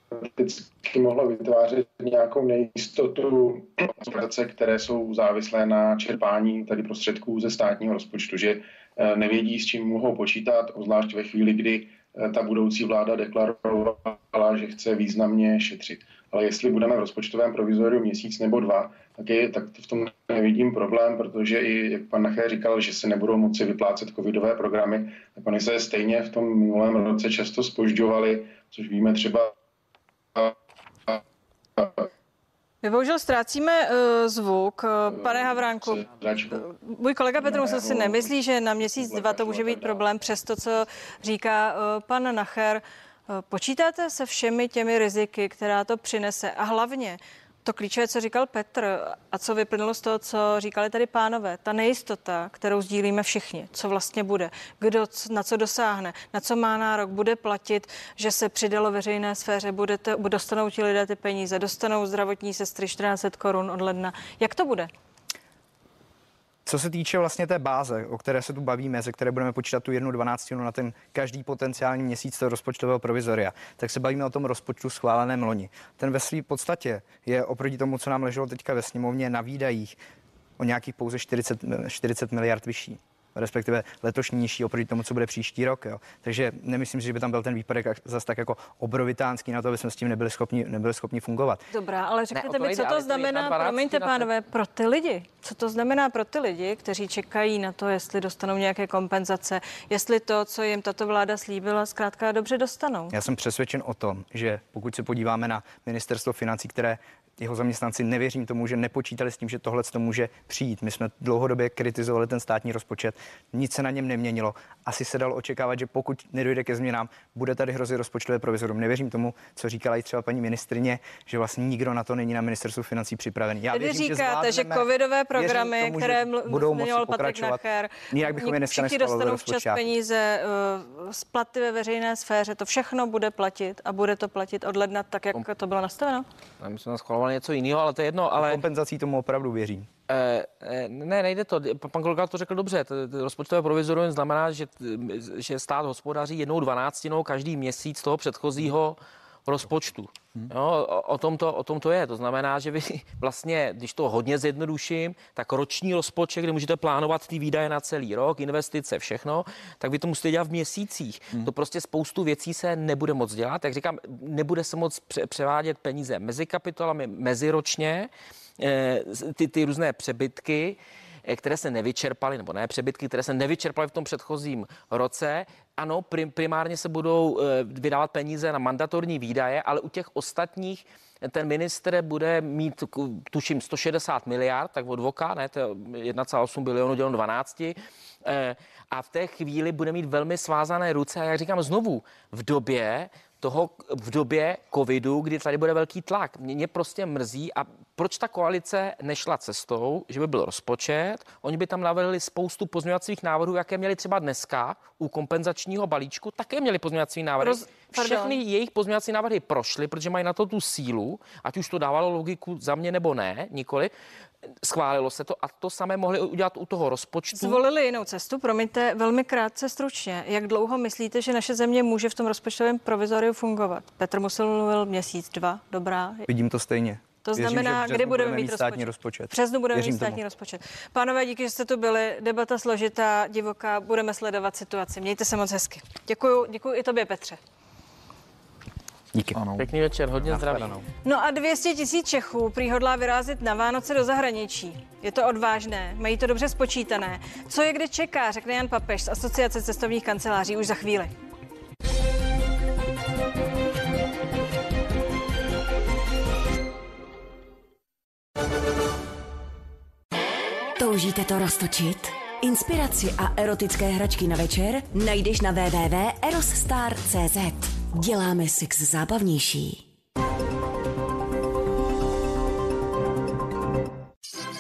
teoreticky mohlo vytvářet nějakou nejistotu organizace, které jsou závislé na čerpání tady prostředků ze státního rozpočtu, že nevědí, s čím mohou počítat, obzvlášť ve chvíli, kdy ta budoucí vláda deklarovala, že chce významně šetřit. Ale jestli budeme v rozpočtovém provizoriu měsíc nebo dva, tak, je, tak v tom nevidím problém, protože i, jak pan Naché říkal, že se nebudou moci vyplácet covidové programy, tak oni se stejně v tom minulém roce často spožďovali, což víme třeba My bohužel ztrácíme uh, zvuk. Pane Havránku, můj kolega Petr Musel si nemyslí, že na měsíc, dva to může být problém, přes to, co říká uh, pan Nacher. Uh, počítáte se všemi těmi riziky, která to přinese a hlavně to klíčové, co říkal Petr a co vyplynulo z toho, co říkali tady pánové, ta nejistota, kterou sdílíme všichni, co vlastně bude, kdo na co dosáhne, na co má nárok, bude platit, že se přidalo veřejné sféře, budete, dostanou ti lidé ty peníze, dostanou zdravotní sestry 14 korun od ledna. Jak to bude? Co se týče vlastně té báze, o které se tu bavíme, ze které budeme počítat tu jednu dvanáctinu na ten každý potenciální měsíc toho rozpočtového provizoria, tak se bavíme o tom rozpočtu schváleném loni. Ten ve své podstatě je oproti tomu, co nám leželo teďka ve sněmovně na výdajích, o nějakých pouze 40, 40 miliard vyšší respektive letošní nižší oproti tomu, co bude příští rok. Jo. Takže nemyslím si, že by tam byl ten výpadek zase tak jako obrovitánský na to, aby jsme s tím nebyli schopni, nebyli schopni fungovat. Dobrá, ale řekněte ne, mi, co to znamená, promiňte pánové, pro ty lidi. Co to znamená pro ty lidi, kteří čekají na to, jestli dostanou nějaké kompenzace, jestli to, co jim tato vláda slíbila, zkrátka dobře dostanou? Já jsem přesvědčen o tom, že pokud se podíváme na ministerstvo financí, které jeho zaměstnanci nevěřím tomu, že nepočítali s tím, že tohle to může přijít. My jsme dlouhodobě kritizovali ten státní rozpočet, nic se na něm neměnilo. Asi se dalo očekávat, že pokud nedojde ke změnám, bude tady hrozit rozpočtové provizorium. Nevěřím tomu, co říkala i třeba paní ministrině, že vlastně nikdo na to není na ministerstvu financí připravený. Já věřím, říkáte, že, že covidové programy, tomu, které ml- budou moci pokračovat. Nijak bychom je dneska dostanou včas peníze, uh, splaty ve veřejné sféře, to všechno bude platit a bude to platit od ledna tak, jak to bylo nastaveno? My jsme schvalovali něco jiného, ale to je jedno. Ale... Kompenzací tomu opravdu věřím. Eh, eh, ne, nejde to. Pan kolega to řekl dobře. Rozpočtové provizorium znamená, že, že stát hospodaří jednou dvanáctinou každý měsíc toho předchozího rozpočtu. Hmm. Jo, o, tom to, o tom to je. To znamená, že vy vlastně, když to hodně zjednoduším, tak roční rozpočet, kde můžete plánovat ty výdaje na celý rok, investice, všechno, tak vy to musíte dělat v měsících. Hmm. To prostě spoustu věcí se nebude moc dělat. Jak říkám, nebude se moc převádět peníze mezi kapitolami, meziročně, eh, ty, ty různé přebytky, které se nevyčerpaly, nebo ne přebytky, které se nevyčerpaly v tom předchozím roce, ano, prim, primárně se budou eh, vydávat peníze na mandatorní výdaje, ale u těch ostatních ten ministr bude mít, tuším, 160 miliard, tak od voka, ne, to je 1,8 bilionu děleno 12. Eh, a v té chvíli bude mít velmi svázané ruce. A jak říkám znovu, v době, toho v době covidu, kdy tady bude velký tlak. Mě, mě prostě mrzí a proč ta koalice nešla cestou, že by byl rozpočet, oni by tam navrhli spoustu pozměňovacích návrhů, jaké měli třeba dneska u kompenzačního balíčku, také měli pozměňovací návrhy. Roz... Všechny jejich pozměňovací návrhy prošly, protože mají na to tu sílu, ať už to dávalo logiku za mě nebo ne, nikoli schválilo se to a to samé mohli udělat u toho rozpočtu. Zvolili jinou cestu, promiňte, velmi krátce stručně. Jak dlouho myslíte, že naše země může v tom rozpočtovém provizoriu fungovat? Petr musel mluvil měsíc, dva, dobrá. Vidím to stejně. To Věřím, znamená, kdy budeme mít státní rozpočet. Přesnu budeme Věřím mít státní tomu. rozpočet. Pánové, díky, že jste tu byli. Debata složitá, divoká. Budeme sledovat situaci. Mějte se moc hezky. Děkuju, děkuju i tobě, Petře. Díky. Ano. Pěkný večer, hodně zdraví. No a 200 tisíc Čechů prý hodlá vyrazit na Vánoce do zahraničí. Je to odvážné, mají to dobře spočítané. Co je kde čeká, řekne Jan Papež z Asociace cestovních kanceláří už za chvíli. Toužíte to roztočit? Inspiraci a erotické hračky na večer najdeš na www.erosstar.cz. Děláme sex zábavnější.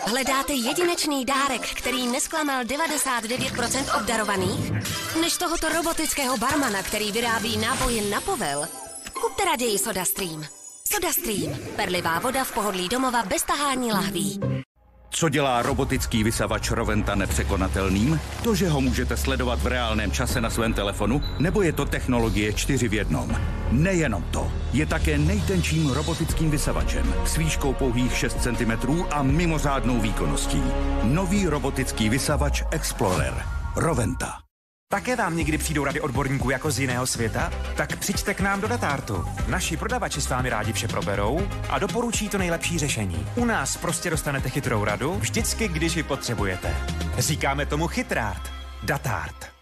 Hledáte jedinečný dárek, který nesklamal 99% obdarovaných? Než tohoto robotického barmana, který vyrábí nápoje na povel? Kupte raději SodaStream. SodaStream. Perlivá voda v pohodlí domova bez tahání lahví. Co dělá robotický vysavač Roventa nepřekonatelným? To, že ho můžete sledovat v reálném čase na svém telefonu, nebo je to technologie 4 v jednom? Nejenom to. Je také nejtenčím robotickým vysavačem s výškou pouhých 6 cm a mimořádnou výkonností. Nový robotický vysavač Explorer. Roventa. Také vám někdy přijdou rady odborníků jako z jiného světa? Tak přijďte k nám do Datártu. Naši prodavači s vámi rádi vše proberou a doporučí to nejlepší řešení. U nás prostě dostanete chytrou radu vždycky, když ji potřebujete. Říkáme tomu chytrárt. Datart.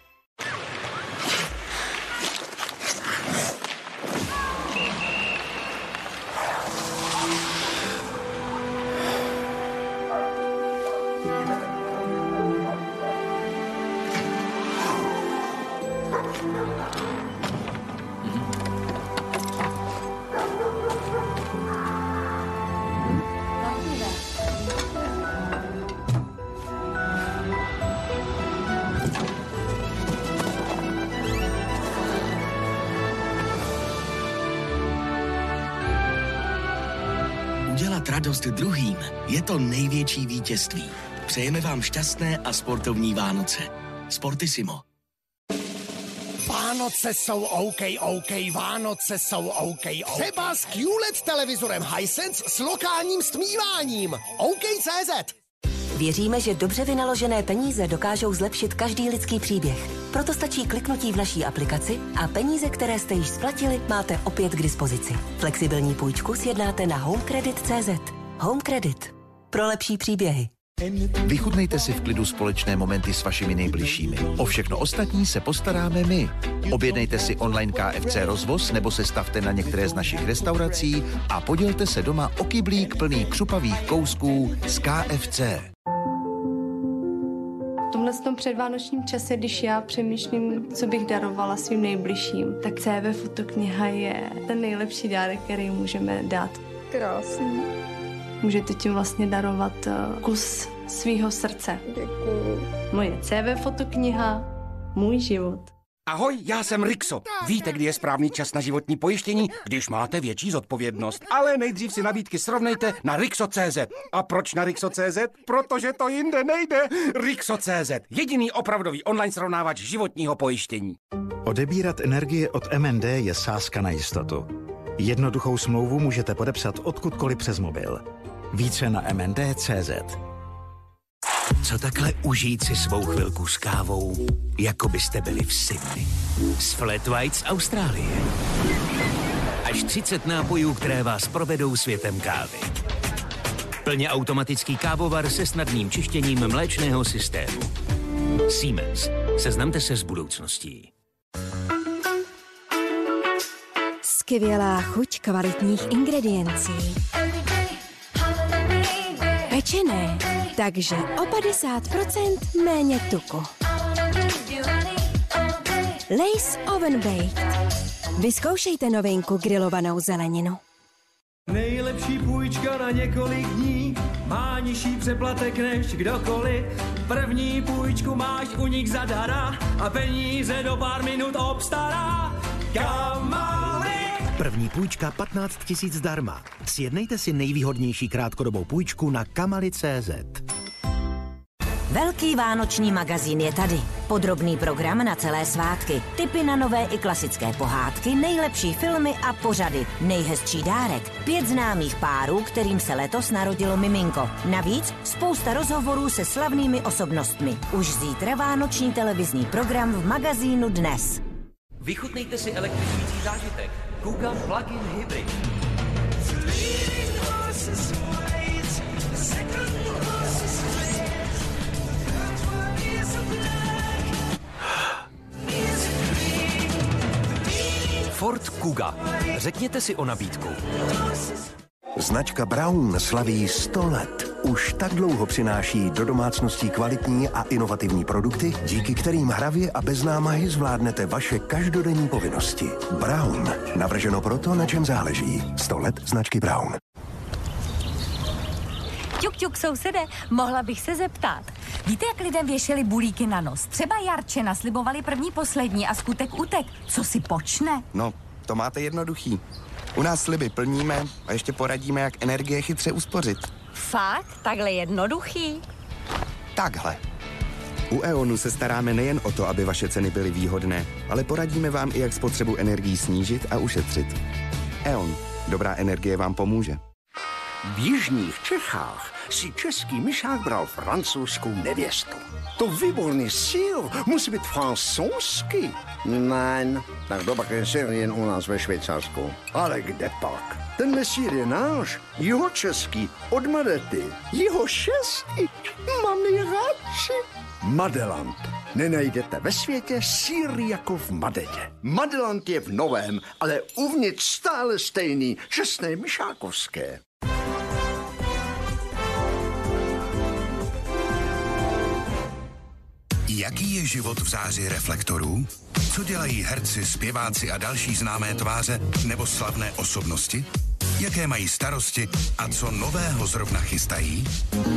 Radost druhým je to největší vítězství. Přejeme vám šťastné a sportovní Vánoce. Sportissimo. Vánoce jsou OK, OK, Vánoce jsou OK, OK. Třeba s QLED televizorem Hisense s lokálním stmíváním. OK.cz Věříme, že dobře vynaložené peníze dokážou zlepšit každý lidský příběh. Proto stačí kliknutí v naší aplikaci a peníze, které jste již splatili, máte opět k dispozici. Flexibilní půjčku sjednáte na homecredit.cz. Home Credit. Pro lepší příběhy. Vychutnejte si v klidu společné momenty s vašimi nejbližšími. O všechno ostatní se postaráme my. Objednejte si online KFC rozvoz nebo se stavte na některé z našich restaurací a podělte se doma o kyblík plný křupavých kousků z KFC. V tomhle tom předvánočním čase, když já přemýšlím, co bych darovala svým nejbližším, tak CV fotokniha je ten nejlepší dárek, který můžeme dát. Krásný. Můžete tím vlastně darovat eh, kus svýho srdce. Děkuji. Moje CV fotokniha, můj život. Ahoj, já jsem Rixo. Víte, kdy je správný čas na životní pojištění, když máte větší zodpovědnost. Ale nejdřív si nabídky srovnejte na Rixo.cz. A proč na Rixo.cz? Protože to jinde nejde. Rixo.cz. Jediný opravdový online srovnávač životního pojištění. Odebírat energie od MND je sázka na jistotu. Jednoduchou smlouvu můžete podepsat odkudkoliv přes mobil. Více na mnd.cz. Co takhle užít si svou chvilku s kávou, jako byste byli v Sydney. Z Flat White z Austrálie. Až 30 nápojů, které vás provedou světem kávy. Plně automatický kávovar se snadným čištěním mléčného systému. Siemens. Seznamte se s budoucností. Skvělá chuť kvalitních ingrediencí. Pečené, takže o 50% méně tuku. Lace Oven Baked. Vyzkoušejte novinku grilovanou zeleninu. Nejlepší půjčka na několik dní má nižší přeplatek než kdokoliv. První půjčku máš u nich zadara a peníze do pár minut obstará. Kamaly! První půjčka 15 tisíc zdarma. Sjednejte si nejvýhodnější krátkodobou půjčku na kamali.cz. Velký vánoční magazín je tady. Podrobný program na celé svátky. Tipy na nové i klasické pohádky, nejlepší filmy a pořady. Nejhezčí dárek. Pět známých párů, kterým se letos narodilo miminko. Navíc spousta rozhovorů se slavnými osobnostmi. Už zítra vánoční televizní program v magazínu Dnes. Vychutnejte si elektrizující zážitek. Kugan Plug-in Hybrid. Ford Kuga. Řekněte si o nabídku. Značka Brown slaví 100 let. Už tak dlouho přináší do domácností kvalitní a inovativní produkty, díky kterým hravě a bez námahy zvládnete vaše každodenní povinnosti. Brown. Navrženo proto, na čem záleží. 100 let značky Brown. Ťuk, ťuk, sousede, mohla bych se zeptat. Víte, jak lidem věšeli bulíky na nos? Třeba Jarče naslibovali první poslední a skutek utek. Co si počne? No, to máte jednoduchý. U nás sliby plníme a ještě poradíme, jak energie chytře uspořit. Fakt? Takhle jednoduchý? Takhle. U EONu se staráme nejen o to, aby vaše ceny byly výhodné, ale poradíme vám i, jak spotřebu energií snížit a ušetřit. EON. Dobrá energie vám pomůže. V jižních Čechách si český myšák bral francouzskou nevěstu. To výborný síl musí být francouzský. Nein, tak do je jen u nás ve Švýcarsku. Ale kde pak? Ten mesír je náš, jeho český, od Madety. Jeho šestý, mám nejradši. Madelant. Nenajdete ve světě sír jako v Madetě. Madelant je v novém, ale uvnitř stále stejný, čestné myšákovské. Jaký je život v záři reflektorů? Co dělají herci, zpěváci a další známé tváře nebo slavné osobnosti? Jaké mají starosti a co nového zrovna chystají?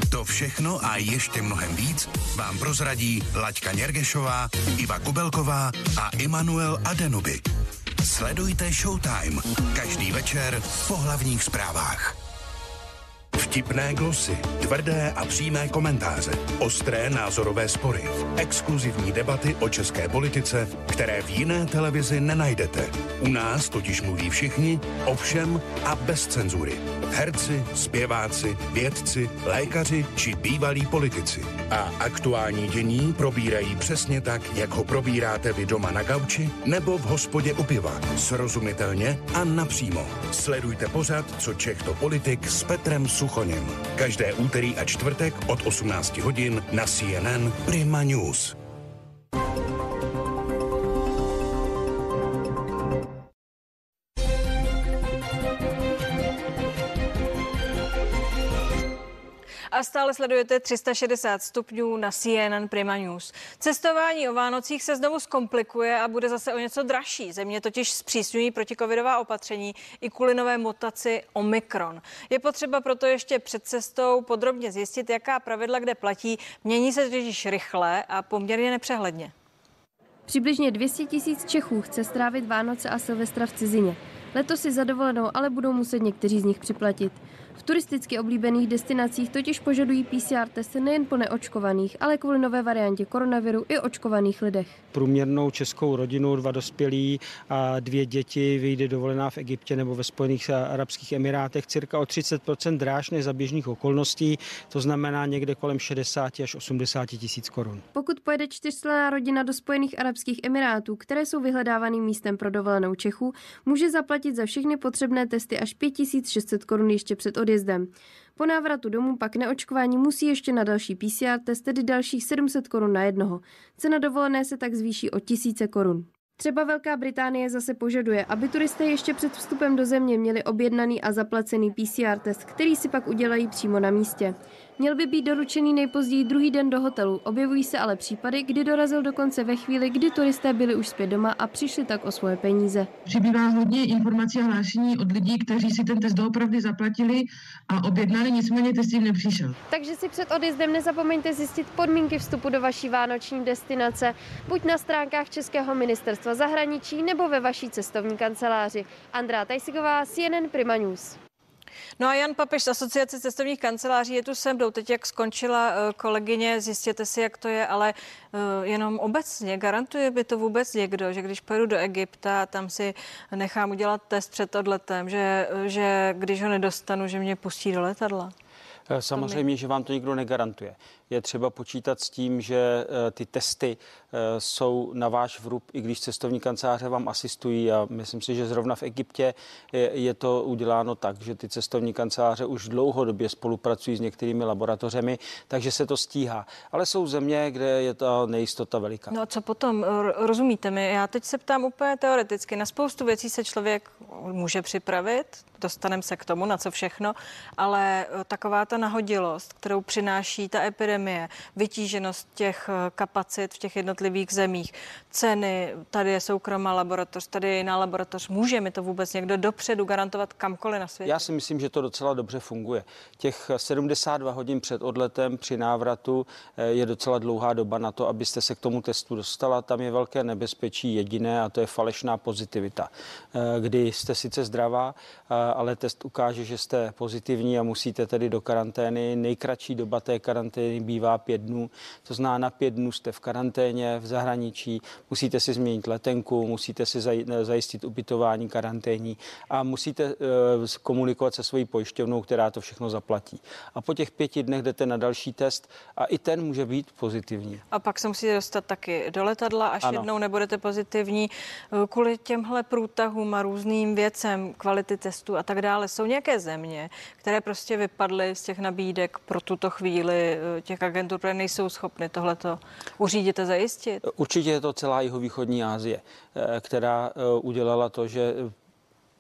To všechno a ještě mnohem víc vám prozradí Laďka Něrgešová, Iva Kubelková a Immanuel Adenuby. Sledujte Showtime každý večer po hlavních zprávách. Vtipné glosy, tvrdé a přímé komentáře, ostré názorové spory, exkluzivní debaty o české politice, které v jiné televizi nenajdete. U nás totiž mluví všichni, ovšem a bez cenzury. Herci, zpěváci, vědci, lékaři či bývalí politici. A aktuální dění probírají přesně tak, jak ho probíráte vy doma na gauči nebo v hospodě u piva. Srozumitelně a napřímo. Sledujte pořad, co Čech to politik s Petrem Suchoněm. Každé úterý a čtvrtek od 18 hodin na CNN Prima News. Stále sledujete 360 stupňů na CNN Prima News. Cestování o Vánocích se znovu zkomplikuje a bude zase o něco dražší. Země totiž zpřísňují protikovidová opatření i kvůli nové mutaci Omikron. Je potřeba proto ještě před cestou podrobně zjistit, jaká pravidla kde platí. Mění se totiž rychle a poměrně nepřehledně. Přibližně 200 tisíc Čechů chce strávit Vánoce a Silvestra v cizině. Letos si za dovolenou ale budou muset někteří z nich připlatit. V turisticky oblíbených destinacích totiž požadují PCR testy nejen po neočkovaných, ale kvůli nové variantě koronaviru i očkovaných lidech. Průměrnou českou rodinu, dva dospělí a dvě děti vyjde dovolená v Egyptě nebo ve Spojených Arabských Emirátech cirka o 30 dráž než za běžných okolností, to znamená někde kolem 60 až 80 tisíc korun. Pokud pojede čtyřčlenná rodina do Spojených Arabských Emirátů, které jsou vyhledávaným místem pro dovolenou Čechů, může zaplatit za všechny potřebné testy až 5600 korun ještě před odjezdem. Po návratu domů pak neočkování musí ještě na další PCR test, tedy dalších 700 korun na jednoho. Cena dovolené se tak zvýší o tisíce korun. Třeba Velká Británie zase požaduje, aby turisté ještě před vstupem do země měli objednaný a zaplacený PCR test, který si pak udělají přímo na místě. Měl by být doručený nejpozději druhý den do hotelu. Objevují se ale případy, kdy dorazil dokonce ve chvíli, kdy turisté byli už zpět doma a přišli tak o svoje peníze. Přibývá hodně informací a hlášení od lidí, kteří si ten test doopravdy zaplatili a objednali, nicméně test jim nepřišel. Takže si před odjezdem nezapomeňte zjistit podmínky vstupu do vaší vánoční destinace, buď na stránkách Českého ministerstva zahraničí nebo ve vaší cestovní kanceláři. Andrá Tajsigová, CNN Prima News. No a Jan Papež z Asociace cestovních kanceláří je tu se mnou. Teď, jak skončila eh, kolegyně, zjistěte si, jak to je, ale eh, jenom obecně garantuje by to vůbec někdo, že když pojedu do Egypta, tam si nechám udělat test před odletem, že, že když ho nedostanu, že mě pustí do letadla. Eh, samozřejmě, že vám to nikdo negarantuje. Je třeba počítat s tím, že ty testy jsou na váš vrub, i když cestovní kanceláře vám asistují a myslím si, že zrovna v Egyptě je, to uděláno tak, že ty cestovní kanceláře už dlouhodobě spolupracují s některými laboratořemi, takže se to stíhá. Ale jsou země, kde je ta nejistota veliká. No a co potom? Rozumíte mi? Já teď se ptám úplně teoreticky. Na spoustu věcí se člověk může připravit, dostaneme se k tomu, na co všechno, ale taková ta nahodilost, kterou přináší ta epidemie, vytíženost těch kapacit v těch jednotlivých zemích, ceny, tady je soukromá laboratoř, tady je jiná laboratoř. Může mi to vůbec někdo dopředu garantovat kamkoliv na světě? Já si myslím, že to docela dobře funguje. Těch 72 hodin před odletem při návratu eh, je docela dlouhá doba na to, abyste se k tomu testu dostala. Tam je velké nebezpečí jediné a to je falešná pozitivita, eh, kdy jste sice zdravá, eh, ale test ukáže, že jste pozitivní a musíte tedy do karantény. Nejkratší doba té karantény bývá pět dnů, to znamená na pět dnů jste v karanténě, v zahraničí, musíte si změnit letenku, musíte si zajistit ubytování karanténní a musíte eh, komunikovat se svojí pojišťovnou, která to všechno zaplatí. A po těch pěti dnech jdete na další test a i ten může být pozitivní. A pak se musíte dostat taky do letadla, až ano. jednou nebudete pozitivní. Eh, kvůli těmhle průtahům a různým věcem, kvality testů a tak dále, jsou nějaké země, které prostě vypadly z těch nabídek pro tuto chvíli eh, těch agentur, které nejsou schopny tohleto uřídit a zajistit? zajistit? Určitě je to celá jihovýchodní Asie, eh, která eh, udělala to, že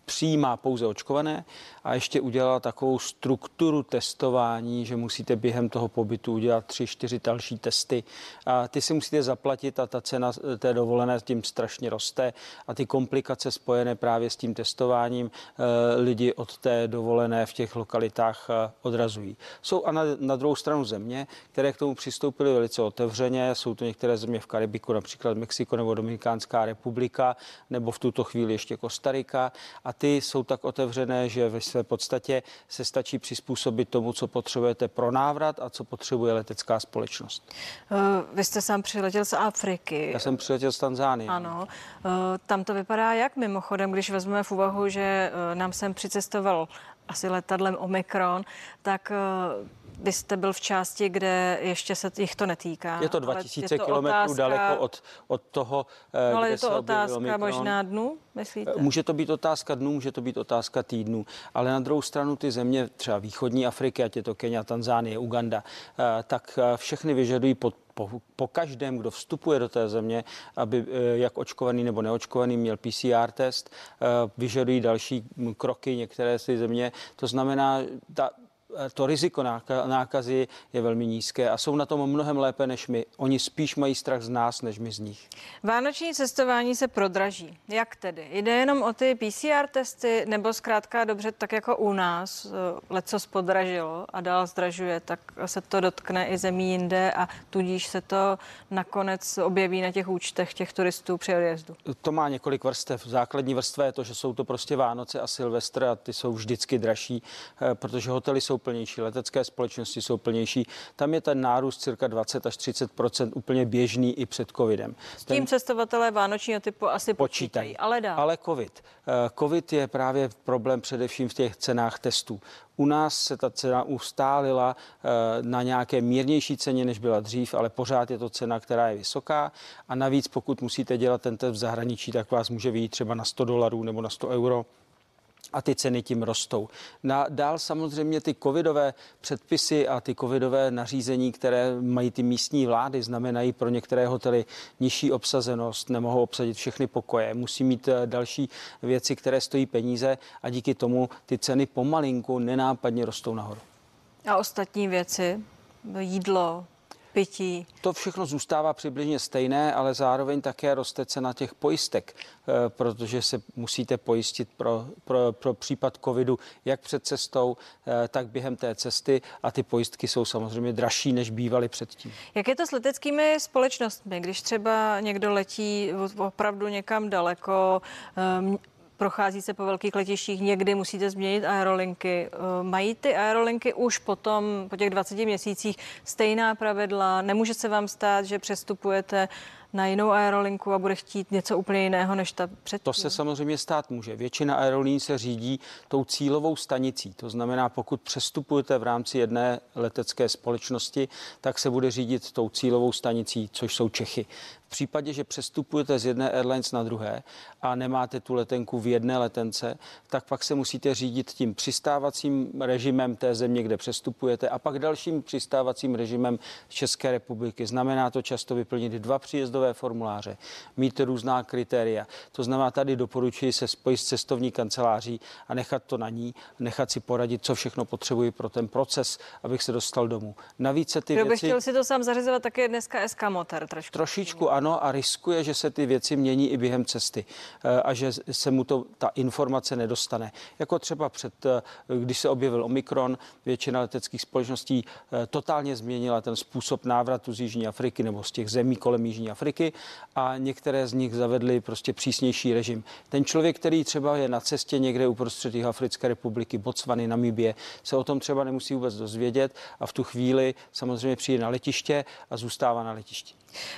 přijímá pouze očkované a ještě udělala takovou strukturu testování, že musíte během toho pobytu udělat tři, čtyři další testy. A ty si musíte zaplatit a ta cena té dovolené tím strašně roste a ty komplikace spojené právě s tím testováním eh, lidi od té dovolené v těch lokalitách eh, odrazují. Jsou a na, na druhou stranu země, které k tomu přistoupily velice otevřeně. Jsou to některé země v Karibiku, například Mexiko nebo Dominikánská republika, nebo v tuto chvíli ještě Kostarika. A ty jsou tak otevřené, že ve své podstatě se stačí přizpůsobit tomu, co potřebujete pro návrat a co potřebuje letecká společnost. Uh, vy jste sám přiletěl z Afriky. Já jsem přiletěl z Tanzánie. Ano. Uh, tam to vypadá jak mimochodem, když vezmeme v úvahu, že uh, nám sem přicestoval asi letadlem Omikron, tak vy jste byl v části, kde ještě se jich to netýká. Je to 2000 kilometrů daleko od, od toho, eh, no, ale kde je to se otázka Omikron. možná dnů, myslíte? Eh, může to být otázka dnů, může to být otázka týdnů, ale na druhou stranu ty země, třeba východní Afriky, ať je to Kenia, Tanzánie, Uganda, eh, tak všechny vyžadují pod po, po každém, kdo vstupuje do té země, aby jak očkovaný nebo neočkovaný měl PCR test, vyžadují další kroky některé z země. To znamená, ta, to riziko nákazy je velmi nízké a jsou na tom mnohem lépe než my. Oni spíš mají strach z nás, než my z nich. Vánoční cestování se prodraží. Jak tedy? Jde jenom o ty PCR testy, nebo zkrátka dobře, tak jako u nás, eh, leco podražilo a dál zdražuje, tak se to dotkne i zemí jinde a tudíž se to nakonec objeví na těch účtech těch turistů při odjezdu. To má několik vrstev. Základní vrstva je to, že jsou to prostě Vánoce a Silvestr a ty jsou vždycky dražší, eh, protože hotely jsou plnější, letecké společnosti jsou plnější. Tam je ten nárůst cirka 20 až 30% úplně běžný i před covidem. S tím ten... cestovatelé vánočního typu asi počítají, počítají ale dál. Ale covid. Eh, covid je právě problém především v těch cenách testů. U nás se ta cena ustálila eh, na nějaké mírnější ceně, než byla dřív, ale pořád je to cena, která je vysoká. A navíc, pokud musíte dělat ten test v zahraničí, tak vás může vyjít třeba na 100 dolarů nebo na 100 euro a ty ceny tím rostou. Na, dál samozřejmě ty covidové předpisy a ty covidové nařízení, které mají ty místní vlády, znamenají pro některé hotely nižší obsazenost, nemohou obsadit všechny pokoje, musí mít eh, další věci, které stojí peníze a díky tomu ty ceny pomalinku nenápadně rostou nahoru. A ostatní věci, jídlo, pití. To všechno zůstává přibližně stejné, ale zároveň také roste cena těch pojistek, eh, protože se musíte pojistit pro, pro, pro případ covidu jak před cestou, eh, tak během té cesty a ty pojistky jsou samozřejmě dražší, než bývaly předtím. Jak je to s leteckými společnostmi, když třeba někdo letí opravdu někam daleko, ehm, prochází se po velkých letištích, někdy musíte změnit aerolinky. Eh, mají ty aerolinky už potom, po těch 20 měsících, stejná pravidla? Nemůže se vám stát, že přestupujete na jinou aerolinku a bude chtít něco úplně jiného než ta předtím? To se samozřejmě stát může. Většina aerolín se řídí tou cílovou stanicí. To znamená, pokud přestupujete v rámci jedné letecké společnosti, tak se bude řídit tou cílovou stanicí, což jsou Čechy. V případě, že přestupujete z jedné airlines na druhé a nemáte tu letenku v jedné letence, tak pak se musíte řídit tím přistávacím režimem té země, kde přestupujete a pak dalším přistávacím režimem České republiky. Znamená to často vyplnit dva příjezdové formuláře, mít různá kritéria. To znamená, tady doporučuji se spojit s cestovní kanceláří a nechat to na ní, nechat si poradit, co všechno potřebuji pro ten proces, abych se dostal domů. Navíc se ty Kdo by věci... chtěl si to sám zařizovat, tak je dneska SK Motor trošku. Trošičku ano a riskuje, že se ty věci mění i během cesty eh, a že se mu to ta informace nedostane. Jako třeba před, eh, když se objevil Omikron, většina leteckých společností eh, totálně změnila ten způsob návratu z Jižní Afriky nebo z těch zemí kolem Jižní Afriky a některé z nich zavedly prostě přísnější režim. Ten člověk, který třeba je na cestě někde uprostřed Africké republiky, Botswany, Namibie, se o tom třeba nemusí vůbec dozvědět a v tu chvíli samozřejmě přijde na letiště a zůstává na letišti.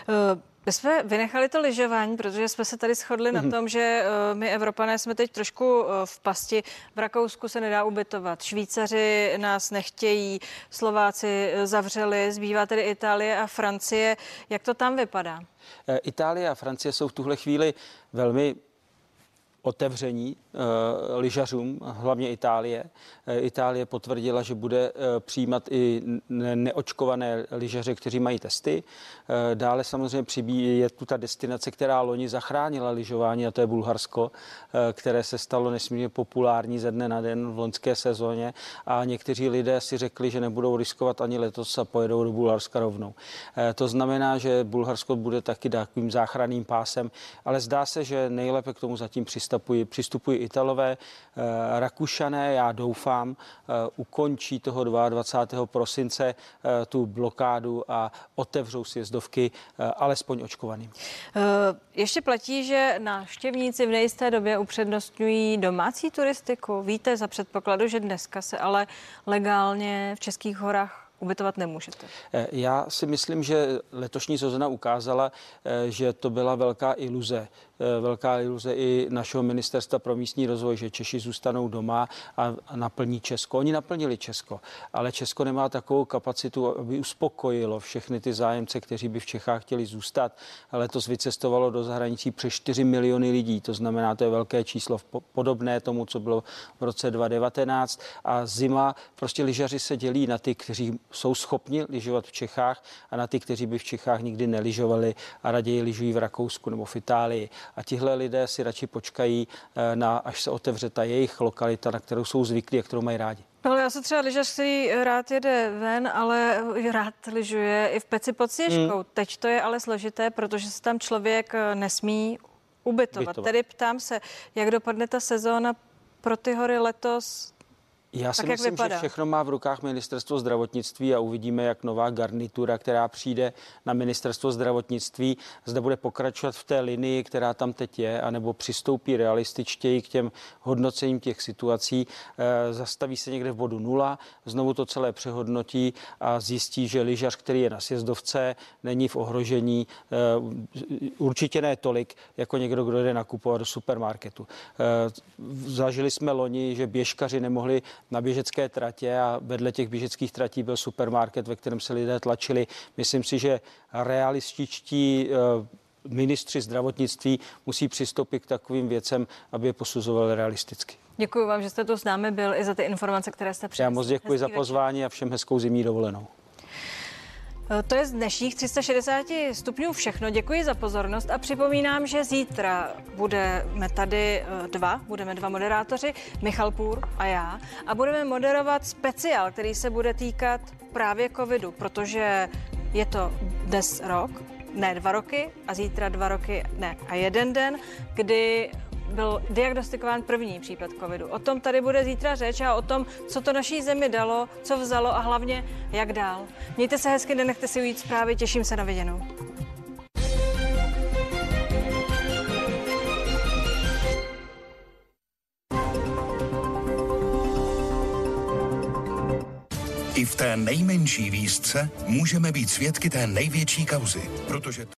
Uh... My jsme vynechali to lyžování, protože jsme se tady shodli mm-hmm. na mhm. tom, že uh, my Evropané jsme teď trošku uh, v pasti. V Rakousku se nedá ubytovat. Švýcaři nás nechtějí, Slováci uh, zavřeli, zbývá tedy Itálie a Francie. Jak to tam vypadá? Itálie a Francie jsou v tuhle chvíli velmi otevření uh, lyžařům, hlavně Itálie. Uh, Itálie potvrdila, že bude uh, přijímat i neočkované lyžaře, kteří mají testy. Uh, dále samozřejmě přibí, je tu ta destinace, která loni zachránila lyžování a to je Bulharsko, uh, které se stalo nesmírně populární ze dne na den v loňské sezóně a někteří lidé si řekli, že nebudou riskovat ani letos a pojedou do Bulharska rovnou. Uh, to znamená, že Bulharsko bude taky takovým záchranným pásem, ale zdá se, že nejlépe k tomu zatím přistavují přistupují, přistupují Italové, eh, Rakušané, já doufám, eh, ukončí toho 22. prosince eh, tu blokádu a otevřou si jezdovky alespoň očkovaným. Ještě platí, že návštěvníci v nejisté době upřednostňují domácí turistiku. Víte, za předpokladu, že dneska se ale legálně v Českých horách ubytovat nemůžete. Já si myslím, že letošní sezona ukázala, že to byla velká iluze. Eh, velká iluze i našeho ministerstva pro místní rozvoj, že Češi zůstanou doma a, naplní Česko. Oni naplnili Česko, ale Česko nemá takovou kapacitu, aby uspokojilo všechny ty zájemce, kteří by v Čechách chtěli zůstat. Letos vycestovalo do zahraničí přes 4 miliony lidí, to znamená, to je velké číslo podobné tomu, co bylo v roce 2019. A zima, prostě lyžaři se dělí na ty, kteří jsou schopni lyžovat v Čechách a na ty, kteří by v Čechách nikdy neližovali a raději lyžují v Rakousku nebo v Itálii a tihle lidé si radši počkají, eh, na, až se otevře ta jejich lokalita, na kterou jsou zvyklí a kterou mají rádi. No, ale já se třeba lyžař, který rád jede ven, ale rád lyžuje i v peci pod sněžkou. Hmm. Teď to je ale složité, protože se tam člověk eh, nesmí ubytovat. Bytovat. Tedy ptám se, jak dopadne ta sezóna pro ty hory letos? Já si tak myslím, že všechno má v rukách ministerstvo zdravotnictví a uvidíme, jak nová garnitura, která přijde na ministerstvo zdravotnictví, zda bude pokračovat v té linii, která tam teď je, anebo přistoupí realističtěji k těm hodnocením těch situací, e, zastaví se někde v bodu nula, znovu to celé přehodnotí a zjistí, že lyžař, který je na sjezdovce, není v ohrožení, e, určitě ne tolik, jako někdo, kdo jde nakupovat do supermarketu. E, zažili jsme loni, že běžkaři nemohli na běžecké tratě a vedle těch běžeckých tratí byl supermarket, ve kterém se lidé tlačili. Myslím si, že realističtí eh, ministři zdravotnictví musí přistoupit k takovým věcem, aby je posuzovali realisticky. Děkuji vám, že jste tu s námi byl i za ty informace, které jste přinesli. Já moc děkuji Hezký za pozvání večer. a všem hezkou zimní dovolenou. Eh, to je z dnešních 360 stupňů všechno. Děkuji za pozornost a připomínám, že zítra budeme tady eh, dva, budeme dva moderátoři, Michal Půr a já, a budeme moderovat speciál, který se bude týkat právě covidu, protože je to dnes rok, ne dva roky a zítra dva roky, ne a jeden den, kdy byl diagnostikován první případ covidu. O tom tady bude zítra řeč a o tom, co to naší zemi dalo, co vzalo a hlavně jak dál. Mějte se hezky, nenechte si ujít zprávy, těším se na viděnou. I v té nejmenší výzce můžeme být svědky té největší kauzy, protože